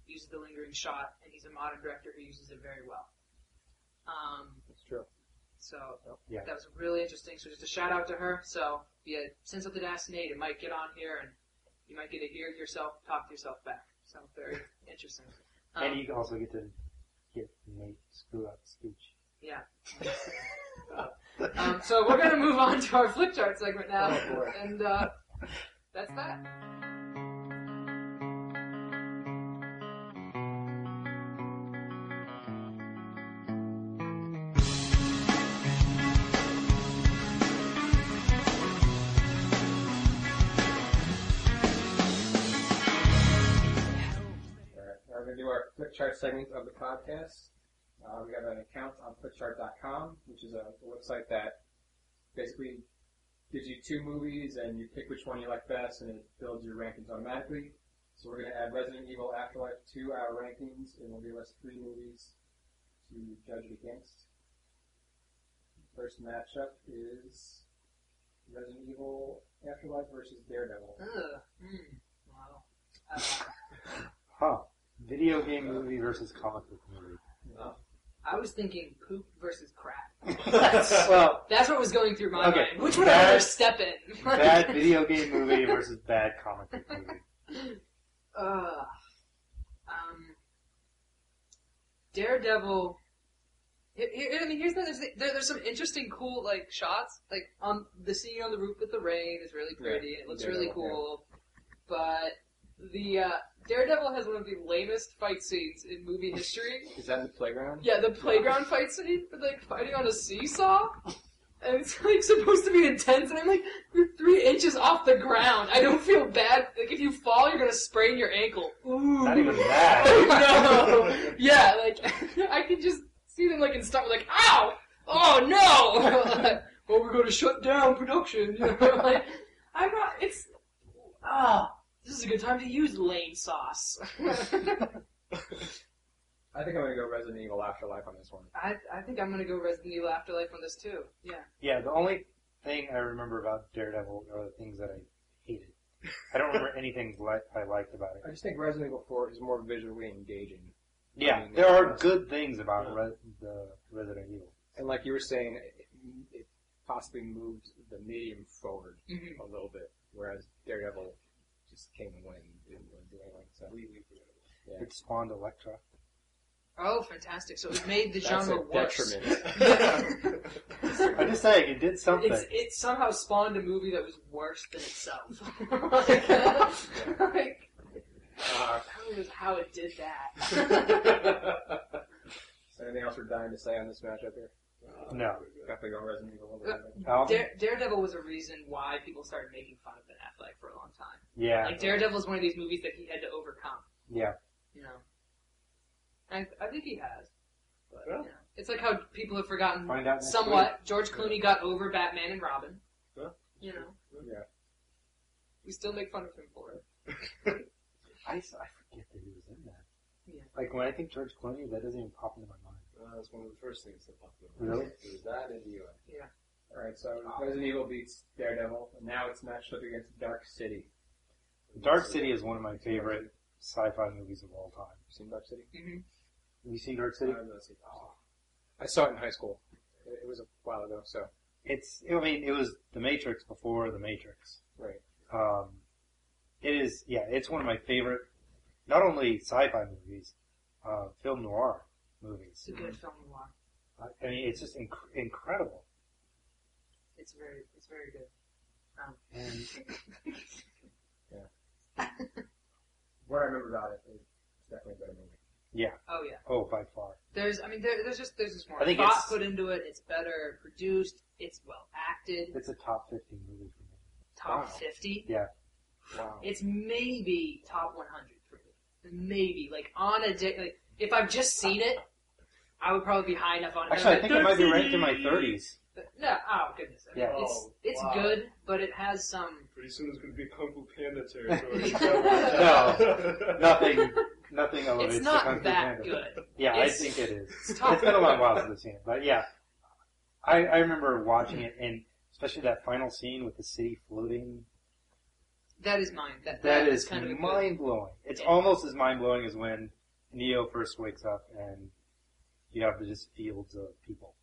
uses the lingering shot, and he's a modern director who uses it very well. Um, That's true. so Yeah. that was really interesting. So just a shout out to her. So yeah, send something to Ask Nate. It might get on here, and you might get to hear yourself talk to yourself back. So very interesting. Um, and you also get to get Nate screw up speech. yeah. um, so we're gonna move on to our flip chart segment now, Oh, and uh, that's that. To do segment of the podcast. Uh, we have an account on Flickchart.com, which is a, a website that basically gives you two movies and you pick which one you like best and it builds your rankings automatically. So we're going to add Resident Evil Afterlife to our rankings and we'll give us three movies to judge it against. First matchup is Resident Evil Afterlife versus Daredevil. Ugh. Mm. Wow. Uh, Huh. Video game movie versus comic book movie. I was thinking poop versus crap. Well, That's what was going through my Okay, mind. Which would I bad- rather step in? bad video game movie versus bad comic book movie. Uh, um, Daredevil. Here, here- I mean, here's the, there's, there, there's some interesting, cool like shots. Like on the scene on the roof with the rain is really pretty. and it looks really Daredevil, yeah. cool. But the uh, Daredevil has one of the lamest fight scenes in movie history. Is that in the playground? Yeah, the playground fight scene with like fighting on a seesaw. And it's like supposed to be intense, and I'm like, you're three inches off the ground. I don't feel bad. Like if you fall, you're gonna sprain your ankle. Ooh. Not even that. no. Yeah, like I can just see them like in stuff like, ow, oh no. well, we're gonna shut down production. You know, like I'm not. It's ah. This is a good time to use lane sauce. I think I'm going to go Resident Evil Afterlife on this one. I I think I'm gonna go Resident Evil Afterlife on this too. Yeah. Yeah, the only thing I remember about Daredevil are the things that I hated. I don't remember anything li- I liked about it. I just think Resident Evil 4 is more visually engaging. Yeah, there are good things about Re- the Resident Evil. And like you were saying, it, it possibly moved the medium forward Mhm. a little bit, whereas Daredevil just came and went and didn't really do anything. So Yeah. It spawned Elektra. Oh, fantastic! So it made the that's genre a worse. detriment. I'm just saying, it did something. It's, it somehow spawned a movie that was worse than itself. like, like, Uh, that was how it did that. is there anything else we're dying to say on this matchup here? No. Definitely going Resident Evil. over Resident Um, Dare, Daredevil was a reason why people started making fun of Ben Affleck for a long time. yeah, Like Daredevil is one of these movies that he had to overcome. yeah. You know, I, I think he has. But, Yeah. you know, it's like how people have forgotten Find out next somewhat. George Clooney got over Batman and Robin. Yeah. You know, Yeah. we still make fun of him for it. I, s- I forget that he was in that. Yeah. Like when I think George Clooney, that doesn't even pop into my mind. Uh, that's one of the first things that popped up. Really? It was that and Yeah. Alright, so Resident Evil beats Daredevil, and now it's matched up against Dark City. Dark City is one of my favorite sci-fi movies of all time. You seen Dark City? Mm-hmm. Have you seen Dark City? I'm not saying- oh, I saw it in high school. It, it was a while ago, so. It's, I mean, it was The Matrix before The Matrix. Right. Um, it is, yeah, it's one of my favorite, not only sci-fi movies, uh, film noir movies. It's a good film noir. I mean, it's just inc- incredible. It's very, it's very good. Um, And What I remember about it is definitely a better movie. yeah, oh yeah. oh, by far. There's, I mean, there, there's just there's just more I think thought it's- put into it. It's better produced. It's well acted. It's a top 50 movie for me. Top Wow. fifty. Yeah. Wow. It's maybe top 100 for me. Maybe like on a day. Like if I've just seen it, I would probably be high enough on it. Actually, I think it might be ranked in my 30s. But, no, oh goodness. I mean, Yeah. It's Oh, it's wow. good, but it has some. Pretty soon it's going to be Kung Fu Panda territory. No. Nothing, nothing elevates It's to Kung not Fu that Panda. good. Yeah, I think it is. It's top. It's been a long while since I've seen it, but yeah, I, I remember watching it, and especially that final scene with the city floating. That is mine. That that is kind of a good- mind blowing. It's Yeah. almost as mind blowing as when Neo first wakes up and you have to just fields of people.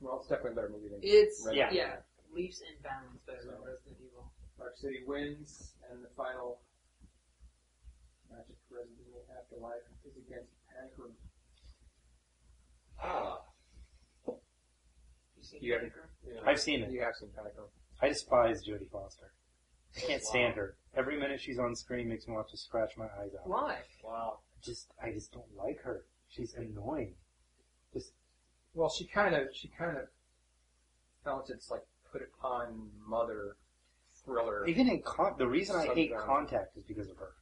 Well, it's definitely a better movie than It's Resident yeah, Evil. leaps and bounds better than So- Resident Evil. Dark City wins, and the final magic Resident Evil Afterlife is against Panic Room. ah, You seen You Panic Room? yeah. I've seen it. You have seen Panic Room. I despise Jodie Foster. I can't stand her. Every minute she's on screen makes me want to scratch my eyes out. Why? Wow. Just, I just don't like her. She's annoying. Just, Well, she kind of, she kind of felt it's like put upon mother thriller. even in con- the reason I hate Subgenre. Contact is because of her.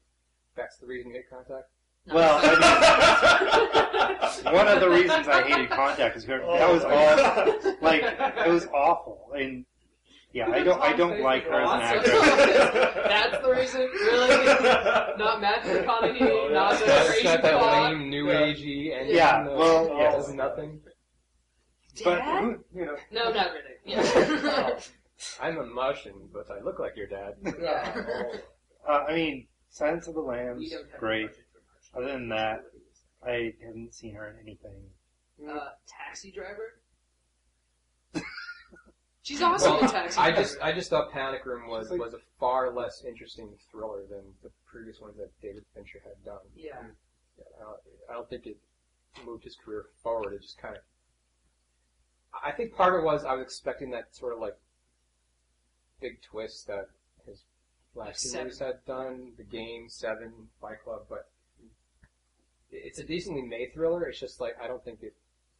that's the reason you hate contact. No. Well, I mean, one of the reasons I hated Contact is because that was oh, all like it was awful, and yeah, I don't I don't like her as an actress. That's the reason, really? Not Matthew McConaughey, not the It's Asian got that plot. lame new Yeah. agey and Yeah, well, yeah, yes. does nothing. But Dad? who- you know, No, not really. Yeah. I'm a Martian, but I look like your dad. yeah. uh, I mean, Silence of the Lambs, great. budget for much. Other than that, I haven't seen her in anything. Uh, taxi driver. She's awesome in Taxi I just I just thought Panic Room was like- was a far less interesting thriller than the previous ones that David Fincher had done. yeah. Yeah, I, don't, I don't think it moved his career forward. It just kind of. I think part of it was I was expecting that sort of like big twist that his last two Seven. movies had done, the game, Seven, Fight Club, but it's a decently made thriller. It's just like I don't think it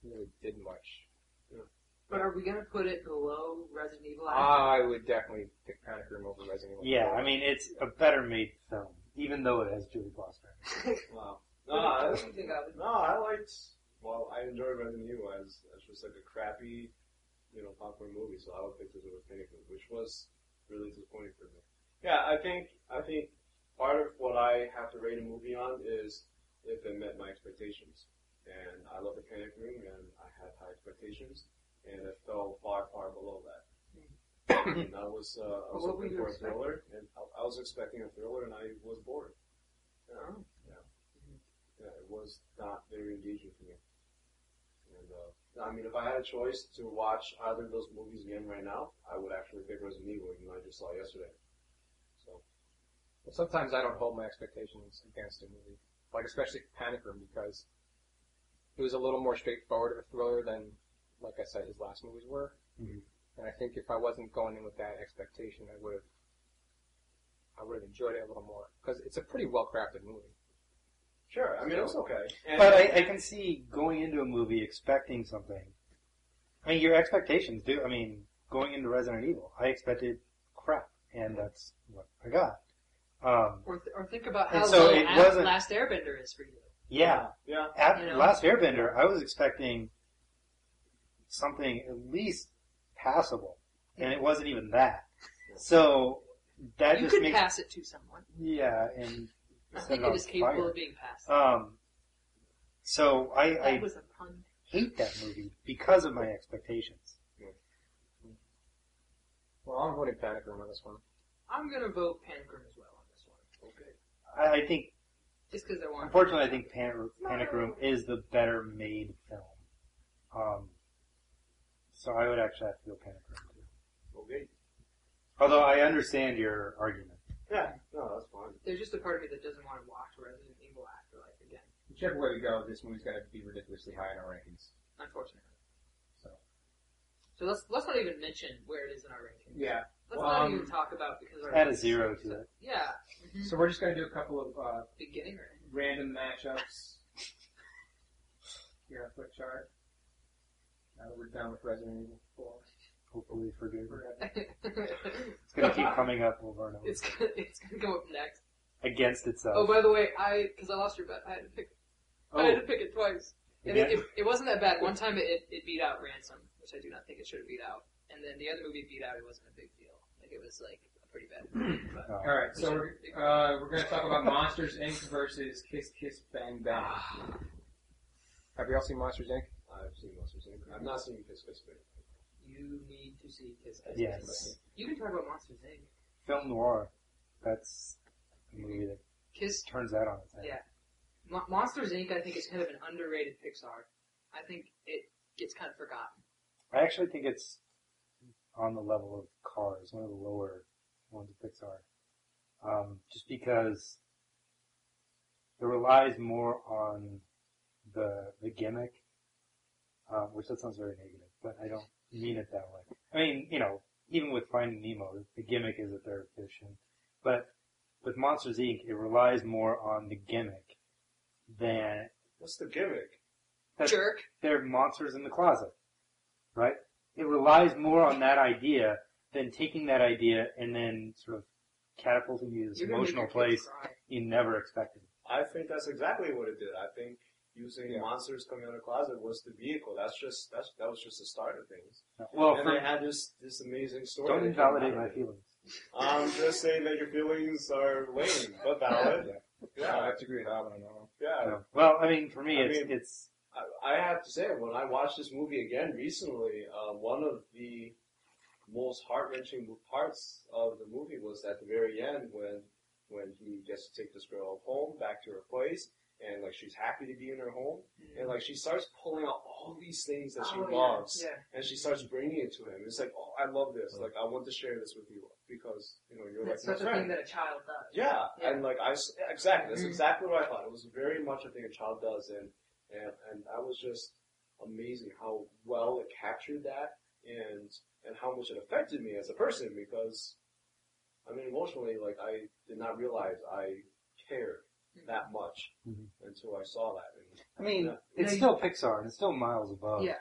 really did much. But are we gonna put it below Resident Evil? I would definitely pick Panic Room over Resident Evil. Yeah, I mean, it's a better made film, even though it has Julie Foster. Wow. No, I, What do you think of it? no, I liked. Well, I enjoyed Resident Evil as as just like a crappy, you know, popcorn movie. So I would pick this over Panic Room, which was really disappointing for me. Yeah, I think I think part of what I have to rate a movie on is if it met my expectations. And I love the Panic Room, and I had high expectations, and it fell far, far below that. and I was uh, I was What were hoping for a expecting? thriller, and I, I was expecting a thriller, and I was bored. Oh. Yeah, it was not very engaging for me. And uh, I mean, if I had a choice to watch either of those movies again right now, I would actually pick Resident Evil, even though I just saw yesterday. So Well, sometimes I don't hold my expectations against a movie, like especially Panic Room, because it was a little more straightforward of a thriller than, like I said, his last movies were. Mhm. And I think if I wasn't going in with that expectation, I would have, I would have enjoyed it a little more because it's a pretty well crafted movie. sure, I mean, it was okay. And, But I, I can see going into a movie expecting something. I mean, your expectations do. I mean, going into Resident Evil, I expected crap, and that's what I got. Um, Or, th- or think about how so low it wasn't- Last Airbender is for you. yeah, yeah, at You know? Last Airbender, I was expecting something at least passable, and it wasn't even that. So that you just could makes pass it to someone. yeah, and I think it it on is capable fire. of being passed. Um, so I, that I was a pun. hate that movie because of my expectations. Well, I'm voting Panic Room on this one. I'm gonna vote Panic Room as well on this one. okay. I, I think, Just because I want. unfortunately, I think Panic, Panic Room is the better made film. Um, so I would actually have to go Panic Room too. Okay. Although I understand your argument. Yeah, no, that's fine. There's just a part of me that doesn't want to watch Resident Evil Afterlife again. Whichever way we go, this movie's going to be ridiculously high in our rankings. Unfortunately. So. So let's let's not even mention where it is in our rankings. Yeah. Let's Well, not um, even talk about because our Add a zero to it. Yeah. Mhm. So we're just going to do a couple of uh, Beginning random matchups. Here on Flickchart. Now that we're done with Resident Evil 4. Hopefully for good. It's gonna keep coming up over and over it's gonna, it's gonna go up next. against itself. Oh, by the way, I because I lost your bet, I had to pick. I had to Oh, pick it twice. And it, it, it wasn't that bad. One time it, it beat out Ransom, which I do not think it should have beat out. And then the other movie beat out. It wasn't a big deal. Like it was like a pretty bad. movie, But Oh. All right, so we're, uh, we're going to talk about Monsters Inc. versus Kiss Kiss Bang Bang. Have you all seen Monsters Inc.? I've seen Monsters Inc. I've not seen Kiss Kiss Bang. you need to see Kiss Kiss. Yes. Kiss. You can talk about Monsters Inc. film noir. That's a movie that Kiss turns that on its head. Yeah. Mo- Monsters Inc. I think is kind of an underrated Pixar. I think it gets kind of forgotten. I actually think it's on the level of Cars, one of the lower ones of Pixar. Um, just because it relies more on the the gimmick, uh, which that sounds very negative, but I don't mean it that way. I mean, you know, even with Finding Nemo, the gimmick is that they're fishing, but with Monsters Inc., it relies more on the gimmick than What's the gimmick? that Jerk. they're monsters in the closet, right? It relies more on that idea than taking that idea and then sort of catapulting you to this You're emotional place cry. you never expected. I think that's exactly what it did. I think using Yeah. monsters coming out of the closet was the vehicle. That's just that's that was just the start of things. Well, and for, they had this this amazing story. don't invalidate my feelings. I'm just saying that your feelings are lame, but valid. I Yeah, I have to agree with that one. yeah. No. Well, I mean, for me, I it's mean- it's I, I have to say, when I watched this movie again recently, uh, one of the most heart wrenching parts of the movie was at the very end when when he gets to take this girl home back to her place, and like she's happy to be in her home, and like she starts pulling out all these things that she Oh, yeah, loves, Yeah. and she starts bringing it to him. It's like, oh, I love this. Like I want to share this with you because you know you're That's like such a friend. thing that a child does. Yeah, Yeah. and like I exactly that's Mhm. exactly what I thought. It was very much a thing a child does, and and and that was just amazing how well it captured that, and and how much it affected me as a person because, I mean, emotionally, like I did not realize I cared that much Mhm. until I saw that. And I mean, Yeah. it's No, still Pixar and it's still miles above Yeah.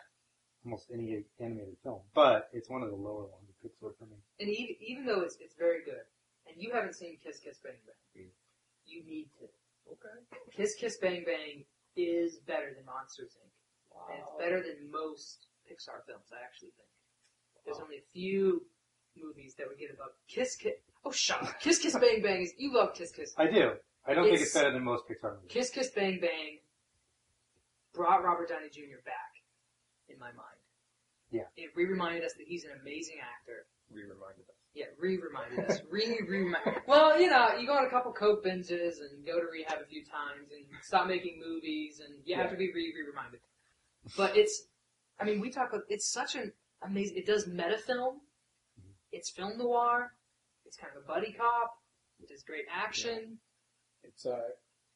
almost any animated film, but it's one of the lower ones of Pixar for me. And even, even though it's, it's very good, and you haven't seen Kiss Kiss Bang Bang, Mm. you need to. okay, Kiss Kiss Bang Bang is better than Monsters Inc. wow. And it's better than most Pixar films, I actually think. There's only a few movies that would get above Kiss Kiss. Oh, shut up. Kiss Kiss Bang Bang is, you love Kiss Kiss. I do. I don't think It's- it's better than most Pixar movies. Kiss Kiss Bang Bang brought Robert Downey Jr. back, in my mind. Yeah. It re-reminded us that he's an amazing actor. Re-reminded us. Yeah, re-reminded us. Re re Well, you know, you go on a couple coke binges and go to rehab a few times and stop making movies and you have to be re reminded. But it's, I mean, we talk about it's such an amazing. It does meta film. Mm-hmm. It's film noir. It's kind of a buddy cop. It does great action. It's a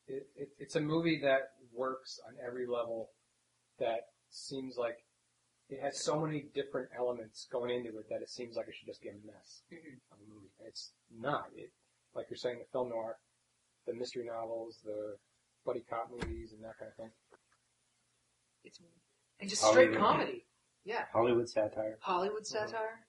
it, it, it's a movie that works on every level. That seems like it has so many different elements going into it that it seems like it should just be a mess Mhm. of a movie. It's not. It like you're saying, the film noir, the mystery novels, the buddy cop movies, and that kind of thing. It's and just straight Hollywood. comedy. Yeah, Hollywood satire. Hollywood satire.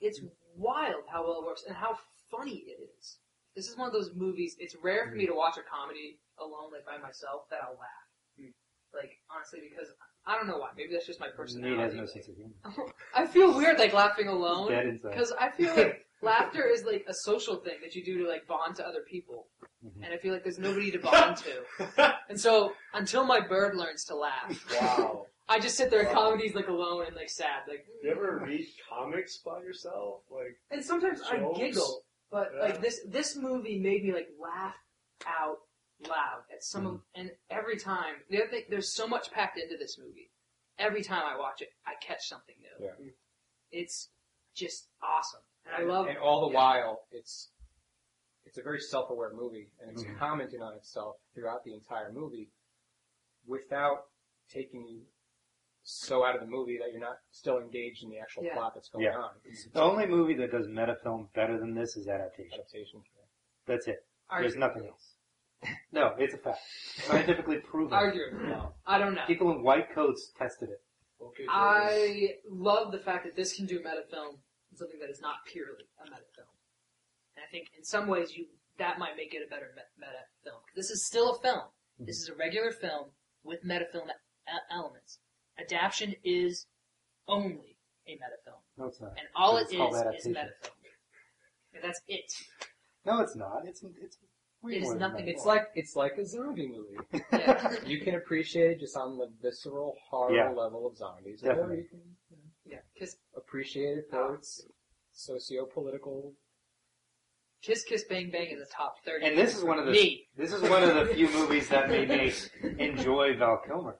It's wild how well it works and how funny it is. This is one of those movies. It's rare for me to watch a comedy alone, like by myself, that I'll laugh. Hmm. Like honestly, because I don't know why. Maybe that's just my Nate personality. has no sense of humor. I feel weird like laughing alone because I feel like laughter is like a social thing that you do to like bond to other people, Mhm. and I feel like there's nobody to bond to. And so until my bird learns to laugh, wow. I just sit there in comedies like alone and like sad, like. You ever read comics by yourself? Like, And sometimes I giggle, but Yeah. like this this movie made me like laugh out loud at some Mm-hmm. of, and every time the other thing, there's so much packed into this movie. Every time I watch it, I catch something new. Yeah. It's just awesome, and I love. It. And all the yeah. while, it's it's a very self-aware movie, and it's Mhm. commenting on itself throughout the entire movie, without taking you so out of the movie that you're not still engaged in the actual Yeah. plot that's going Yeah. on. It's The only movie that does meta film better than this is adaptation. adaptation. That's it. Argue There's with nothing else. No, it's a fact. Scientifically proven. Argue with me. I don't know. People in white coats tested it. okay, I love the fact that this can do meta film, something that is not purely a meta film. And I think in some ways you that might make it a better me- meta film. This is still a film. Mm-hmm. This is a regular film with meta film e- elements. Adaption is only a meta film, No, it's not. and all it It's called is is adaptation. meta film. And that's it. No, it's not. It's it's way It is more than nothing- that. It's like it's like a zombie movie. Yeah. You can appreciate it just on the visceral horror Yeah. level of zombies, or Definitely. you can yeah. Kiss, appreciate it for its socio-political. Kiss Kiss Bang Bang is the top thirty. And this is one of the me. this is one of the few movies that made me enjoy Val Kilmer.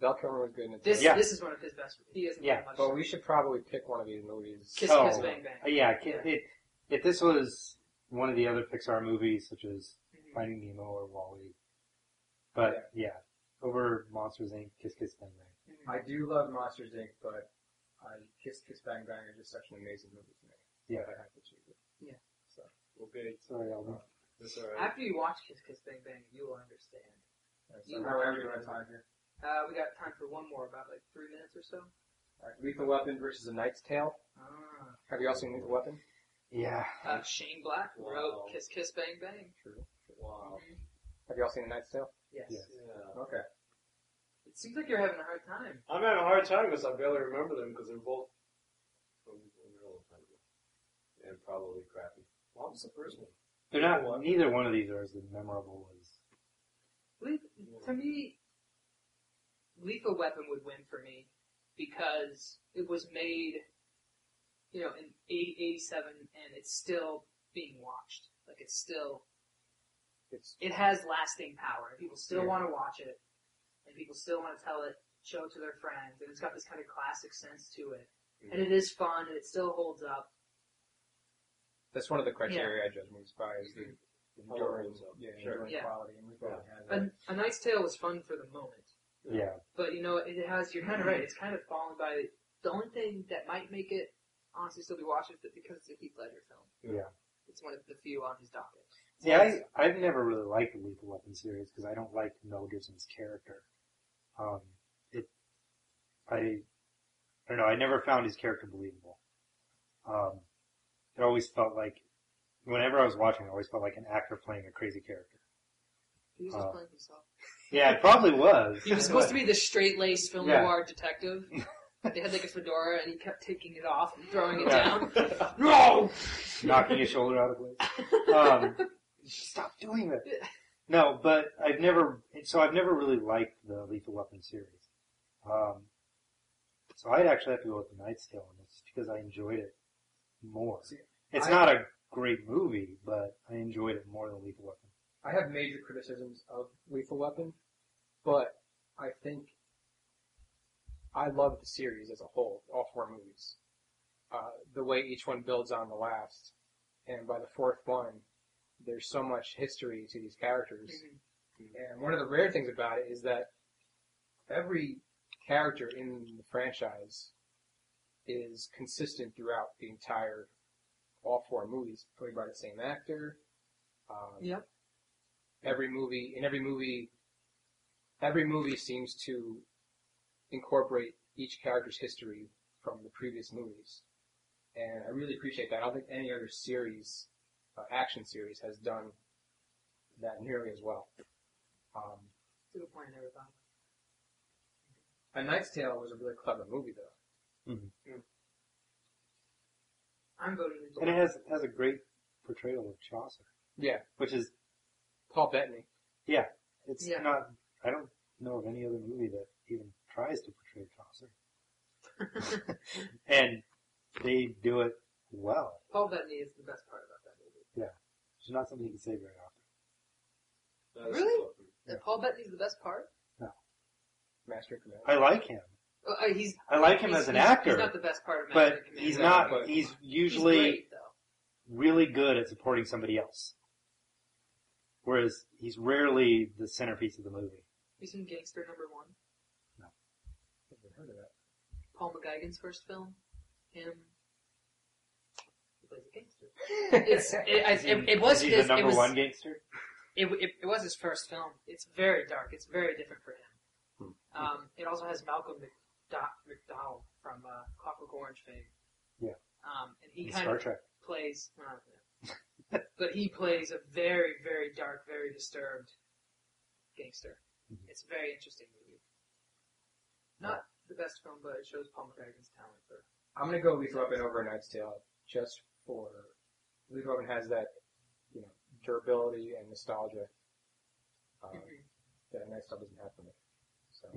Val Kilmer was good in it. This Yeah. this is one of his best. He isn't Yeah, much. But we should probably pick one of these movies. Kiss Oh. Kiss Bang Bang. Uh, yeah, it, it, if this was one of the other Pixar movies, such as Mhm. Finding Nemo or WALL-E, but yeah, over Monsters Inc., Kiss Kiss Bang Bang. I do love Monsters Inc., but I Kiss Kiss Bang Bang is just such an amazing movie to me. Yeah. I have to choose it. Yeah. Okay, Sorry, Alvin. that's alright. After you watch Kiss Kiss Bang Bang, you will understand. Alright, You so how are we know. doing on time here? Uh, we got time for one more, about like three minutes or so. Alright, Lethal Weapon versus A Knight's Tale. Ah. Have you all seen Lethal Weapon? Yeah. Uh, Shane Black Wow. wrote Kiss Kiss Bang Bang. True. Wow. Mhm. Have you all seen A Knight's Tale? Yes. Yes. Yeah. Okay. It seems like you're having a hard time. I'm having a hard time because I barely remember them because they're both from a real long time ago. And probably crappy. What was the first one? They're not. Neither one of these are as memorable as. Le- to me, Lethal Weapon would win for me because it was made, you know, in 80, 87 and it's still being watched. Like it's still, It's it has lasting power. People still Yeah. want to watch it and people still want to tell it, show it to their friends and it's got this kind of classic sense to it. Mm-hmm. And it is fun and it still holds up. that's one of the criteria I judge movies by is the enduring, yeah, sure. enduring Yeah. quality, and we've Yeah. had that. A, a Knight's Tale was fun for the moment. Yeah. But you know, it has. You're kind of right. It's kind of fallen by the only thing that might make it honestly still be watched is that because it's a Heath Ledger film. Yeah. It's one of the few on his docket. See, I I've never really liked the Lethal Weapon series because I don't like Mel Gibson's character. Um, it, I, I don't know. I never found his character believable. Um, it always felt like, whenever I was watching, it always felt like an actor playing a crazy character. He was just Uh, playing himself. Yeah, it probably was. He was supposed to be the straight laced film Yeah. noir detective. They had like a fedora, and he kept taking it off and throwing it Yeah. down. No. knocking his shoulder out of place. Um, stop doing that. No, but I've never. So I've never really liked the Lethal Weapon series. Um, so I'd actually have to go with the Knight's Tale on this because I enjoyed it more. See, It's I- not a great movie, but I enjoyed it more than Lethal Weapon. I have major criticisms of Lethal Weapon, but I think I love the series as a whole, all four movies. Uh, the way each one builds on the last, and by the fourth one, there's so much history to these characters. Mhm. And one of the rare things about it is that every character in the franchise is consistent throughout the entire, all four movies, played by the same actor. Um, Yep. every movie in every movie every movie seems to incorporate each character's history from the previous movies and i really appreciate that i don't think any other series uh, action series has done that nearly as well um, That's a good point. I never thought. a knight's tale was a really clever movie though I'm voting. Lethal And it has has a great portrayal of Chaucer, yeah which is paul bettany Yeah, it's Yeah. not. I don't know of any other movie that even tries to portray Chaucer, and they do it well. Paul Bettany is the best part about that movie. Yeah. It's not something you can say very often. That is Really? tough. That Paul Bettany's the best part. No. Master and commander I like him. Oh, uh, he's. I like him he's- as an actor. He's not the best part of but Master and he's Commander, not. but- He's He's usually great, really good at supporting somebody else, whereas he's rarely the centerpiece of the movie. You seen Gangster Number One? I've never heard of that Paul McGuigan's first film. Him. He plays a gangster. It's it, I, he- it, it was is he his. the number it was, one gangster. It, it, it was his first film. It's very dark. It's very different for him. Um, it also has Malcolm McDowell from uh, Clockwork Orange fame. Yeah. Um, and he in kind Star of Trek. plays, uh, yeah. but he plays a very, very dark, very disturbed gangster. Mhm. It's a very interesting movie. Not the best film, but it shows Paul McGuigan's talent for. i'm gonna go lethal weapon over a knight's tale just for lethal weapon has that you know durability and nostalgia um, that Knight's Tale doesn't have for me so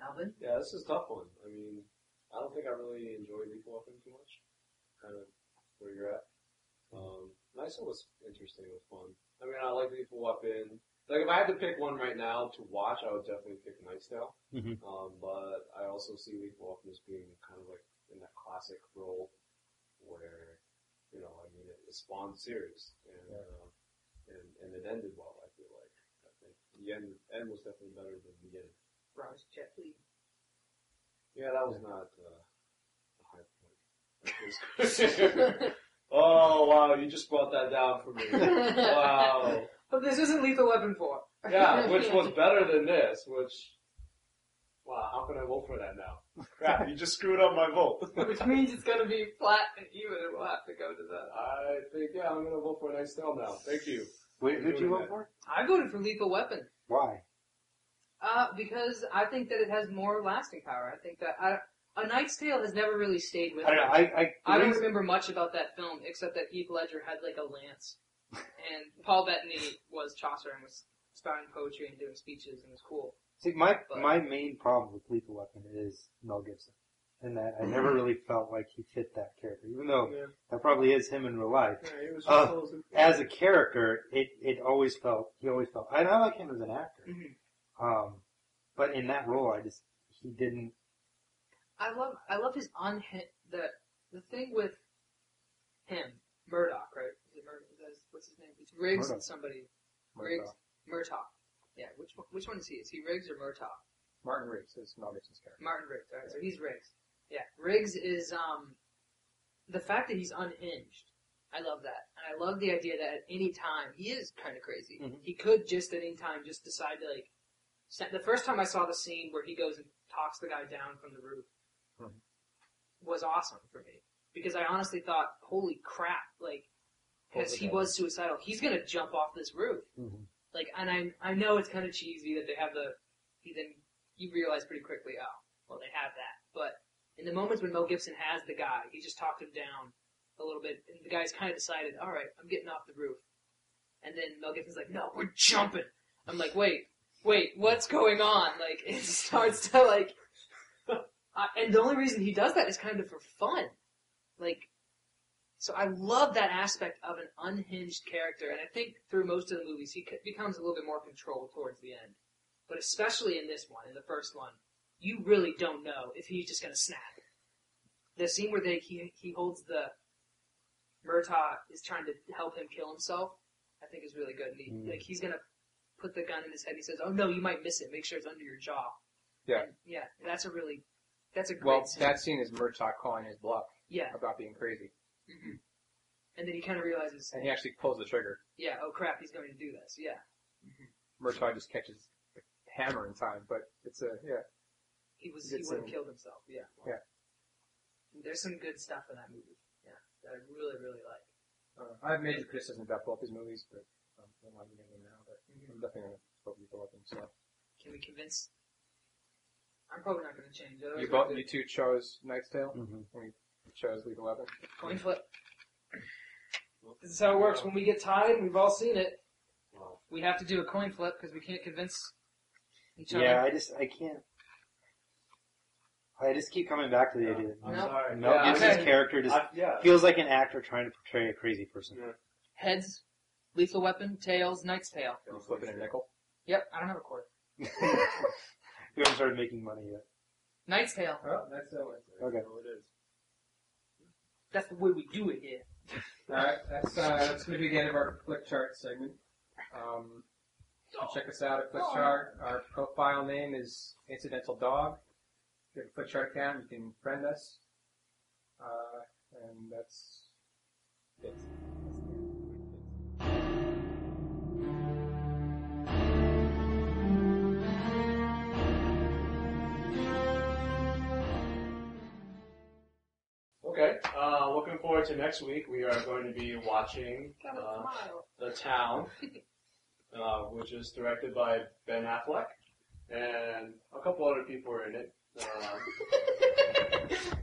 Alvin. Yeah, this is a tough one. I mean, I don't think I really enjoyed Lethal Weapon too much. Kind of where you're at. Um, Nice One was interesting. It was fun. I mean, I like Lethal Weapon. Like, if I had to pick one right now to watch, I would definitely pick Knight's Tale. Mhm. Um, but I also see Lethal Weapon as being kind of like in that classic role where, you know, I mean, it, it spawned series and, Yeah. uh, and and it ended well. I feel like I think the end end was definitely better than the beginning. Raj Jet Li. Yeah, that was not uh, a high point. oh wow, you just brought that down for me. Wow. But this isn't Lethal Weapon 4. Yeah, which was better than this. Which, wow, how can I vote for that now? Crap, you just screwed up my vote. Which means it's gonna be flat and even, and we'll have to go to that. I think, yeah, I'm gonna vote for Knight's Tale now. Thank you. Wait, who'd you vote for? I voted for Lethal Weapon. Why? Uh, because I think that it has more lasting power. I think that I, A Knight's Tale has never really stayed with I don't know. me. I I, I don't remember much about that film except that Heath Ledger had like a lance, and Paul Bettany was Chaucer and was spouting poetry and doing speeches and it was cool. See, my But- my main problem with Lethal Weapon is Mel Gibson, and that I never really felt like he fit that character, even though Yeah. that probably is him in real life. Yeah, was Uh, As a character, it it always felt he always felt. And I like him as an actor, Mhm. um, but in that role, I just he didn't. I love I love his unhit the the thing with him Murtaugh right? Is it Murtaugh? Is that his, what's his name? It's Riggs and somebody. Riggs Murtaugh. Yeah, which one, which one is he? Is he Riggs or Murtaugh? Martin Riggs is Mel Gibson's character. Martin Riggs. Alright, so he's Riggs. Yeah, Riggs is um the fact that he's unhinged. I love that, and I love the idea that at any time he is kind of crazy. Mhm. He could just at any time just decide to like. The first time I saw the scene where he goes and talks the guy down from the roof Mhm. was awesome for me because I honestly thought, "Holy crap!" Like, because he was suicidal, he's gonna jump off this roof. Like, and I I know it's kind of cheesy that they have the. He then you realize pretty quickly, oh, well they have that. But in the moments when Mel Gibson has the guy, he just talked him down a little bit, and the guy's kind of decided, all right, I'm getting off the roof. And then Mel Gibson's like, no, we're jumping. I'm like, wait, wait, what's going on? Like it starts to like, uh, and the only reason he does that is kind of for fun, like. So I love that aspect of an unhinged character, and I think through most of the movies he c- becomes a little bit more controlled towards the end. But especially in this one, in the first one, you really don't know if he's just gonna snap. The scene where they he he holds the Murtaugh is trying to help him kill himself, I think is really good. And he, Mm. Like he's gonna put the gun in his head. He says, "Oh no, you might miss it. Make sure it's under your jaw." Yeah. And, yeah. That's a really that's a great Well, scene. that scene is Murtaugh calling his bluff yeah. about being crazy, hmm And then he kind of realizes, and he actually pulls the trigger. yeah, oh crap, he's going to do this. Yeah. Murtaugh just catches the hammer in time, but it's a yeah. He was Good he would have scene. killed himself. Yeah. Yeah. There's some good stuff in that movie. Yeah, that I really really like. Uh, I have major criticism about both his movies, but um, I'm not getting them now. But I'm definitely gonna vote for both of them. So Can we convince? I'm probably not going to change. Otherwise you we're both, you two chose Knight's Tale, Mhm. And chose Lethal Weapon. Coin flip. This is how it works. When we get tied, we've all seen it. We have to do a coin flip because we can't convince each other. Yeah, I just I can't. I just keep coming back to the idea that I'm No. sorry. Mel Yeah, Gibson's okay. character just I, yeah. feels like an actor trying to portray a crazy person. Yeah. Heads, lethal weapon, tails, knight's tale. You flip it a nickel. Yep. I don't have a quarter. you haven't started making money yet. Knight's tale. Oh, that's that one. Okay. So it is. That's the way we do it here. All right, that's uh, that's going to be the end of our Flickchart segment. Um, check us out at Click Chart. Our profile name is Incidental Dog. If you have a Flickchart account, you can friend us. Uh, and that's it. Okay. Uh, looking forward to next week. We are going to be watching uh. The Town, uh, which is directed by Ben Affleck, and a couple other people are in it.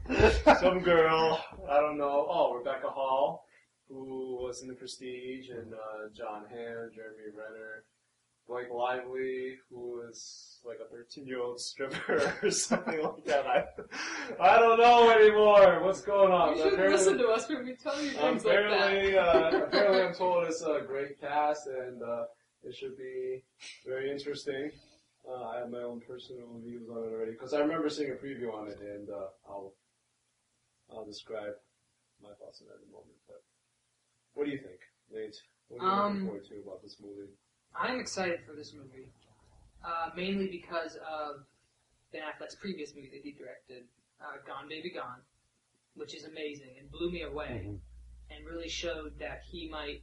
Uh, some girl, I don't know. Oh, Rebecca Hall, who was in The Prestige, and uh, Jon Hamm, Jeremy Renner, Blake Lively, who is like a 13-year-old stripper or something like that. I, I don't know anymore. What's going on? You should Apparently- listen to us when we tell you things like that. apparently, uh, apparently, I'm told it's a great cast and uh, it should be very interesting. Uh, I have my own personal views on it already because I remember seeing a preview on it, and uh, I'll I'll describe my thoughts on it in a moment. But what do you think, Nate? What are you Um, looking forward to about this movie? I'm excited for this movie, uh, mainly because of Ben Affleck's previous movie that he directed, uh, Gone Baby Gone, which is amazing and blew me away, Mhm. and really showed that he might.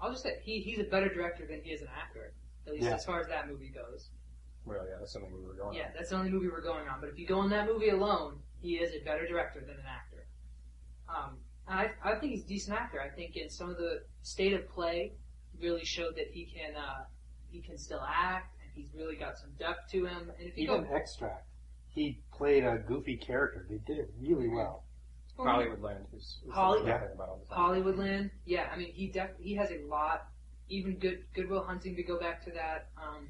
I'll just say he he's a better director than he is an actor, at least Yeah. as far as that movie goes. Well, yeah, that's something we were going Yeah, on. that's the only movie we're going on. But if you go on that movie alone, he is a better director than an actor. Um, I, I think he's a decent actor. I think in some of the state of play, really showed that he can uh, he can still act, and he's really got some depth to him. And if you Even go Extract, he played a goofy character. They did it really well. Hollywoodland is, is Holly- the talking about all the time. Hollywoodland, yeah, I mean he def- he has a lot. Even good Goodwill Hunting to go back to that. Um,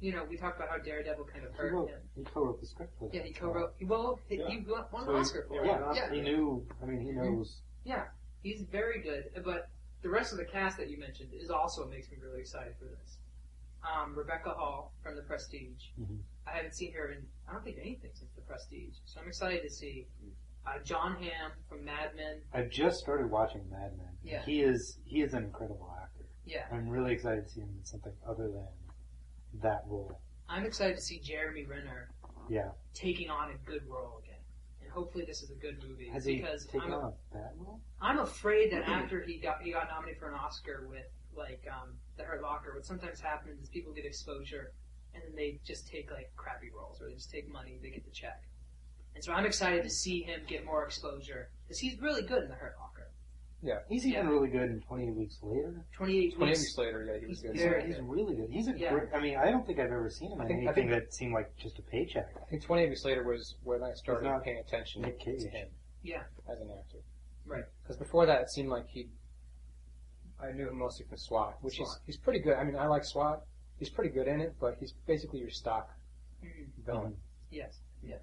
you know, we talked about how Daredevil kind of He hurt wrote, him. he co-wrote the script for that. Yeah, he co-wrote. Well, he, Yeah. he won won So an he- Oscar for it. Yeah, Yeah. he knew. I mean, he knows. Yeah, he's very good. But the rest of the cast that you mentioned is also what makes me really excited for this. Um, Rebecca Hall from The Prestige. Mhm. I haven't seen her in I don't think anything since The Prestige, so I'm excited to see. Uh, Jon Hamm from Mad Men. I've just started watching Mad Men. Yeah. He is he is an incredible actor. Yeah, I'm really excited to see him in something other than that role. I'm excited to see Jeremy Renner Yeah. taking on a good role again, hopefully this is a good movie Has he because taken I'm, on a bad role? I'm afraid that after he got he got nominated for an Oscar with like um, The Hurt Locker, what sometimes happens is people get exposure and then they just take like crappy roles or they just take money, they get the check. And so I'm excited to see him get more exposure because he's really good in The Hurt Locker. Yeah, he's even Yeah. really good in 28 Weeks Later. 28 28 weeks. weeks later, yeah, he was good. He's, Very he's really good. He's a Yeah. great. I mean, I don't think I've ever seen him I in think- I anything think- that seemed like just a paycheck. I think 28 weeks later was when I started not paying attention Nick Cage. to him Yeah, as an actor. Right. Because before that, it seemed like he. I knew him mostly from SWAT, which is SWAT. he's pretty good. I mean, I like SWAT. He's pretty good in it, but he's basically your stock Mhm. villain. yes, yeah.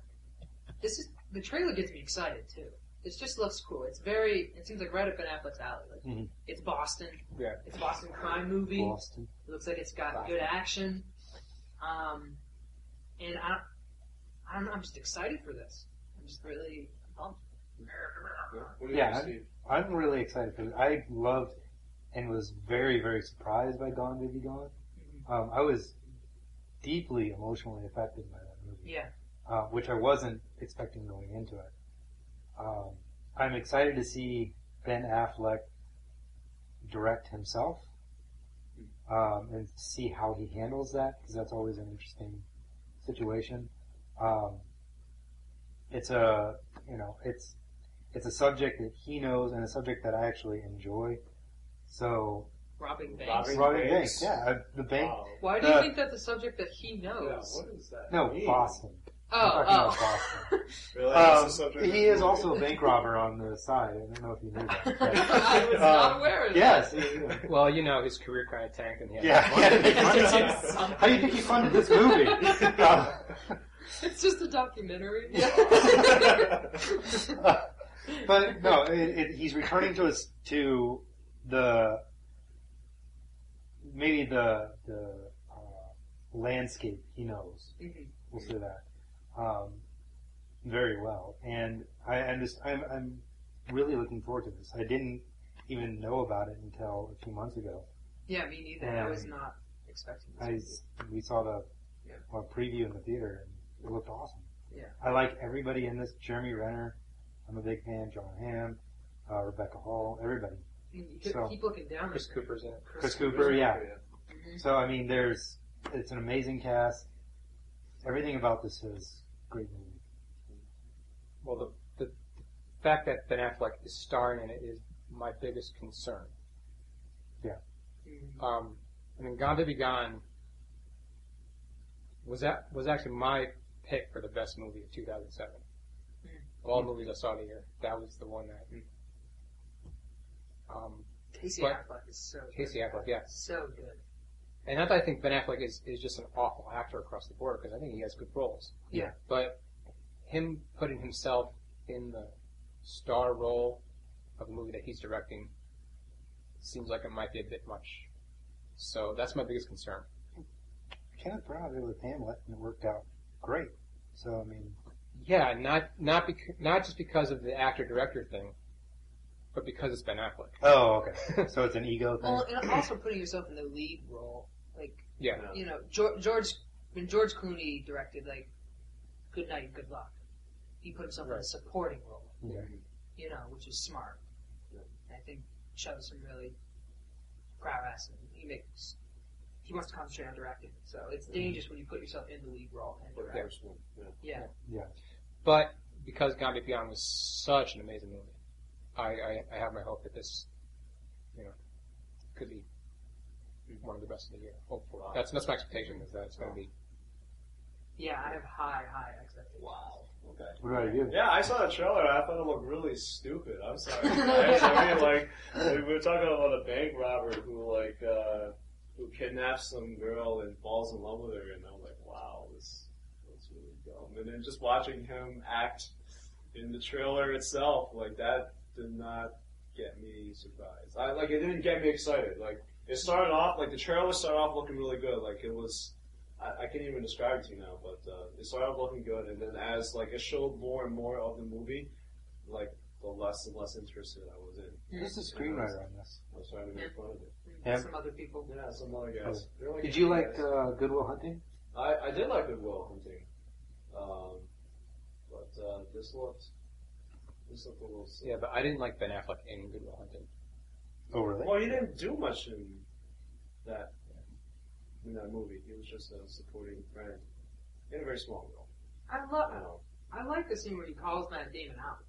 This is the trailer gets me excited too. It just looks cool. It's very. It seems like right up Ben Affleck's alley. Like Mhm. it's Boston. Yeah. It's a Boston crime movie. Boston. It looks like it's got Boston. good action. Um, and I, I don't know. I'm just excited for this. I'm just really pumped. What do you Yeah, think, Steve? I'm really excited for it. I loved and was very, very surprised by Gone Baby Gone. Um, I was deeply emotionally affected by that movie. Yeah. uh, which I wasn't expecting going into it. Um, I'm excited to see Ben Affleck direct himself um, and see how he handles that because that's always an interesting situation. Um, it's a you know it's it's a subject that he knows and a subject that I actually enjoy. So Robbing banks. Robbing- Robbing banks. Banks, yeah, uh, the bank. Wow. Why do you think that's a subject that he Yeah, knows? what is that? No, mean? Boston. I'm oh, talking about oh. Boston. Really? Um, he is movie? also a bank robber on the side. I don't know if you knew that. but- I was not Um, aware of Yes. that. he- Well, you know, his career kind of tanked, and he had Yeah. he to make money. How do you think he funded this movie? Uh, It's just a documentary. but no, it, it, he's returning to us to the maybe the the uh, landscape he knows. Mhm. We'll say that um, very well, and I, I'm just I'm, I'm really looking forward to this. I didn't even know about it until a few months ago. Yeah, me neither. I was not expecting I this. we saw the Yeah. uh, preview in the theater and it looked awesome. Yeah. I like everybody in this. Jeremy Renner, I'm a big fan. Jon Hamm, uh, Rebecca Hall, everybody. You keep, so- keep looking down. Chris Cooper's in it. Chris Cooper, yeah. Mhm. So I mean, there's it's an amazing cast. Everything about this is great movie. Well, the, the fact that Ben Affleck is starring in it is my biggest concern. Mhm. Um, I mean, Gone to Be Gone was that was actually my pick for the best movie of 2007. Mm. Of all the movies I saw the year, that was the one that. Um, Casey Affleck is so good. Casey Affleck, yeah, So good. And not that I think Ben Affleck is, is just an awful actor across the board because I think he has good roles. Yeah. But him putting himself in the star role of a movie that he's directing seems like it might be a bit much. So that's my biggest concern. Kenneth Branagh did it with Hamlet, and it worked out great. So I mean, Yeah, not not bec- not just because of the actor director thing, but because it's Ben Affleck. oh okay. so it's an ego thing. Well, and also putting yourself in the lead role, like Yeah. you know, George, George when George Clooney directed like Good Night, Good Luck, he put himself in a supporting role, mm-hmm. Yeah. you know, which is smart. And I think shows some really prowess, and he makes he wants to concentrate on directing. So it's mm-hmm. dangerous when you put yourself in the lead role and direct. first one. Yeah. Yeah. Yeah. But because Gone Beyond was such an amazing movie, I, I, I have my hope that this, you know, could be one of the best of the year. Hopefully, Wow. that's that's my expectation is that it's going to be. Yeah, I have high, high expectations. Wow. Okay. What about you? Yeah, I saw the trailer. I thought it looked really stupid. I'm sorry. guys. I mean, like we were talking about a bank robber who like uh, who kidnaps some girl and falls in love with her, and I'm like, wow, this looks really dumb. And then just watching him act in the trailer itself, like that did not get me surprised. I like it didn't get me excited. Like it started off like the trailer started off looking really good. Like it was. I, I can't even describe it to you now, but uh, it started off looking good, and then as like it showed more and more of the movie, like the less and less interested I was in. Who's the screenwriter on this? I was trying to make fun of it. Him? Some other people. Yeah, some other guys. They're like Did you like guys. uh, Good Will Hunting? I I did like Good Will Hunting, um, but uh, this looked this looked a little. silly. Yeah, but I didn't like Ben Affleck in Good Will Hunting. Oh, really? Well, he didn't do much in that in that movie. He was just a supporting friend in a very small role. I I love. know. I like the scene where he calls Matt Damon out,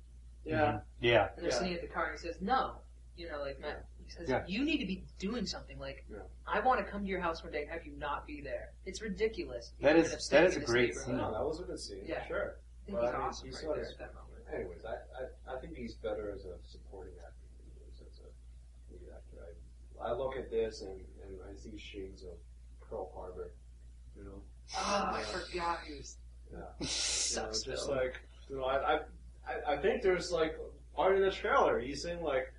Yeah. Mm-hmm. Yeah. and they're Yeah. sitting at the car, and he says, "No." You know, like Matt. He says, Yeah. "You need to be doing something. Like, Yeah. I want to come to your house one day and have you not be there. It's ridiculous. That You is- end up staying that is a great scene. No, that was a good scene. Yeah. Sure. I think Well, he's I mean, awesome you right saw there this- at that moment. Anyways, I, I, I think he's better as a supporting actor than he is as a lead actor. I, look at this and, and I see shades of Pearl Harbor, you know? Oh, I forgot he was. Yeah. You know, just like, you know, I, I, I, I think there's like part in the trailer, he's saying like,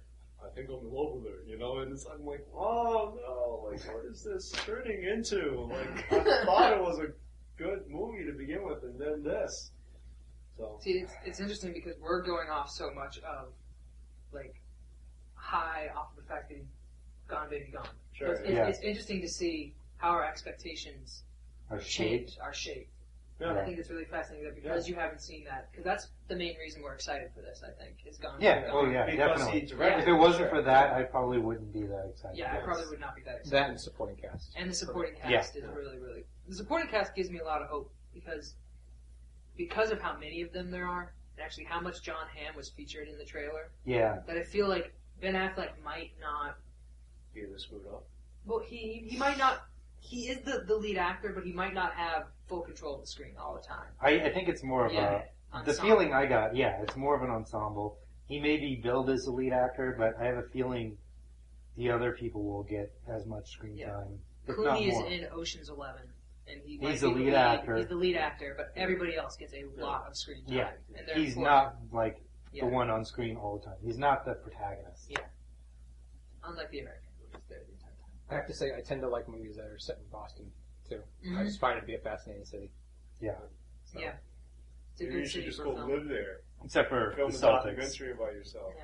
I think I'm in love with her, you know, and it's, I'm like, oh no, like what is this turning into? Like, I thought it was a good movie to begin with, and then this. So, See, it's, it's interesting because we're going off so much of, like, high off of the fact that he gone baby gone. Sure. it's, Yeah. it's, it's interesting to see how our expectations Or Shade? change, are shaped. Yeah. I think it's really fascinating that because you haven't seen that, because that's the main reason we're excited for this. I think is gone. Yeah. Baby Oh, yeah. Because definitely. he directed If it wasn't sure. for that, I probably wouldn't be that excited. Yeah, I probably would not be that excited. That and supporting cast. And the supporting Yeah. cast is really, really. The supporting cast gives me a lot of hope because because of how many of them there are, and actually how much Jon Hamm was featured in the trailer. Yeah. That I feel like Ben Affleck might not. He was screwed up. Well, he he might not. He is the, the lead actor, but he might not have full control of the screen all the time. I, I think it's more of Yeah, a, the feeling I got, yeah, it's more of an ensemble. He may be billed as the lead actor, but I have a feeling the other people will get as much screen Yeah. time, if not Clooney is more. in Ocean's Eleven, and he He's the be lead actor. He's the lead actor, but everybody else gets a lot of screen time. Yeah. and they're He's important. not like Yeah. the one on screen all the time. He's not the protagonist. Yeah. Unlike the American movies, they're the entire time. I have to say, I tend to like movies that are set in Boston too. I Mhm. just find it to be a fascinating city. Yeah. So, Yeah. It's a Maybe good you should city just for go film. live there. Except for Film the a Celtics. documentary about yourself. Yeah.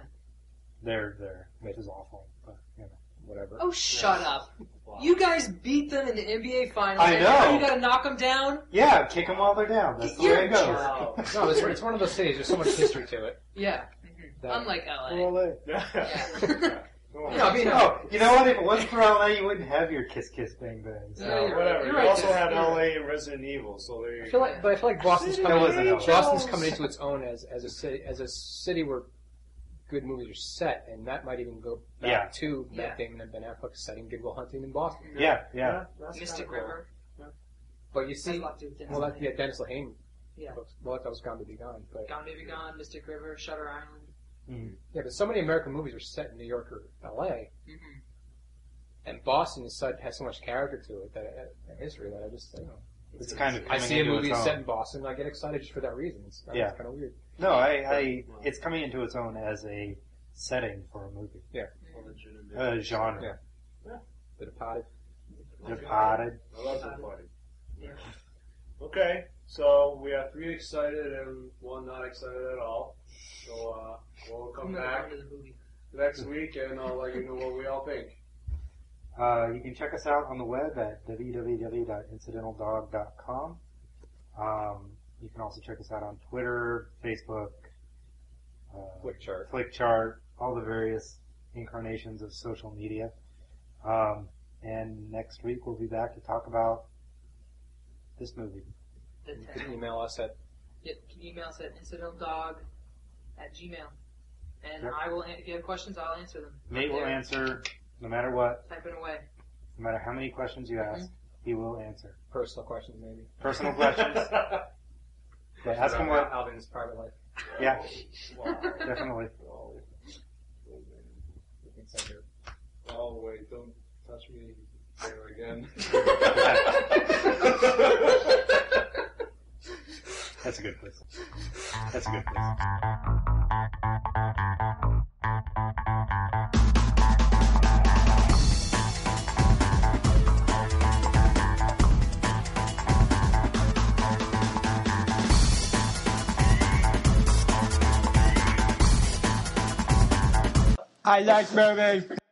They're there, which is awful. But you know. Whatever. Oh, shut up! Wow. You guys beat them in the NBA finals. I know. You gotta knock them down. Yeah, kick them while they're down. That's the You're way it goes. Wow. No, it's, it's one of those cities. There's so much history to it. Yeah. That, Unlike LA. Well, Yeah. Yeah. Come on. I mean, oh, you know what? If it wasn't for LA, you wouldn't have your kiss, kiss, bang, bang. So. Yeah, you're. Whatever. You're you right, also Jeff. LA right. and Resident Evil, so there I feel go. like, but I feel like Boston's City coming. of Into, Boston's oh, coming into its own as as a city as a city where good movies are set, and that might even go back Yeah. to Yeah. Matt Damon and Ben Affleck setting Good Will Hunting in Boston. Yeah, yeah. that's Mystic kinda cool. River. But you see, a lot to do with Dennis well, that, yeah, Dennis Lehane. Yeah. Well, that was Gone to Be Gone, but Gone Baby Gone, Mystic River, Shutter Island. Yeah, but so many American movies are set in New York or L.A. Mm-hmm. and Boston is such, has so much character to it that uh, and history that I just you know It's kind of I coming see a movie its set in Boston and I get excited just for that reason. It's, Yeah. it's kind of weird. No, I, I, it's coming into its own as a setting for a movie. Legitimate. A genre. Yeah. The Departed. Departed. I love the party. Yeah. Okay, so we have three excited and one not excited at all. So uh, we'll come back go to the movie. next week and I'll let you know what we all think. Uh, you can check us out on the web at www.incidentaldog.com. Um, you can also check us out on Twitter, Facebook, uh, Flickchart. Flickchart, all the various incarnations of social media. Um, and and next week we'll be back to talk about this movie. The You 10. can email us at Yeah, can you email us at incidentaldog at gmail. And Yep. I will, an- if you have questions, I'll answer them. Nate will There. answer no matter what, Typing away. no matter how many questions you ask, mm-hmm. he will answer. personal questions, maybe. Personal questions, yeah, ask him what. Alvin's private life. Yeah, Wow. definitely. Oh, You can send your oh wait, don't touch me there again. That's a good place. That's a good place. I like movie.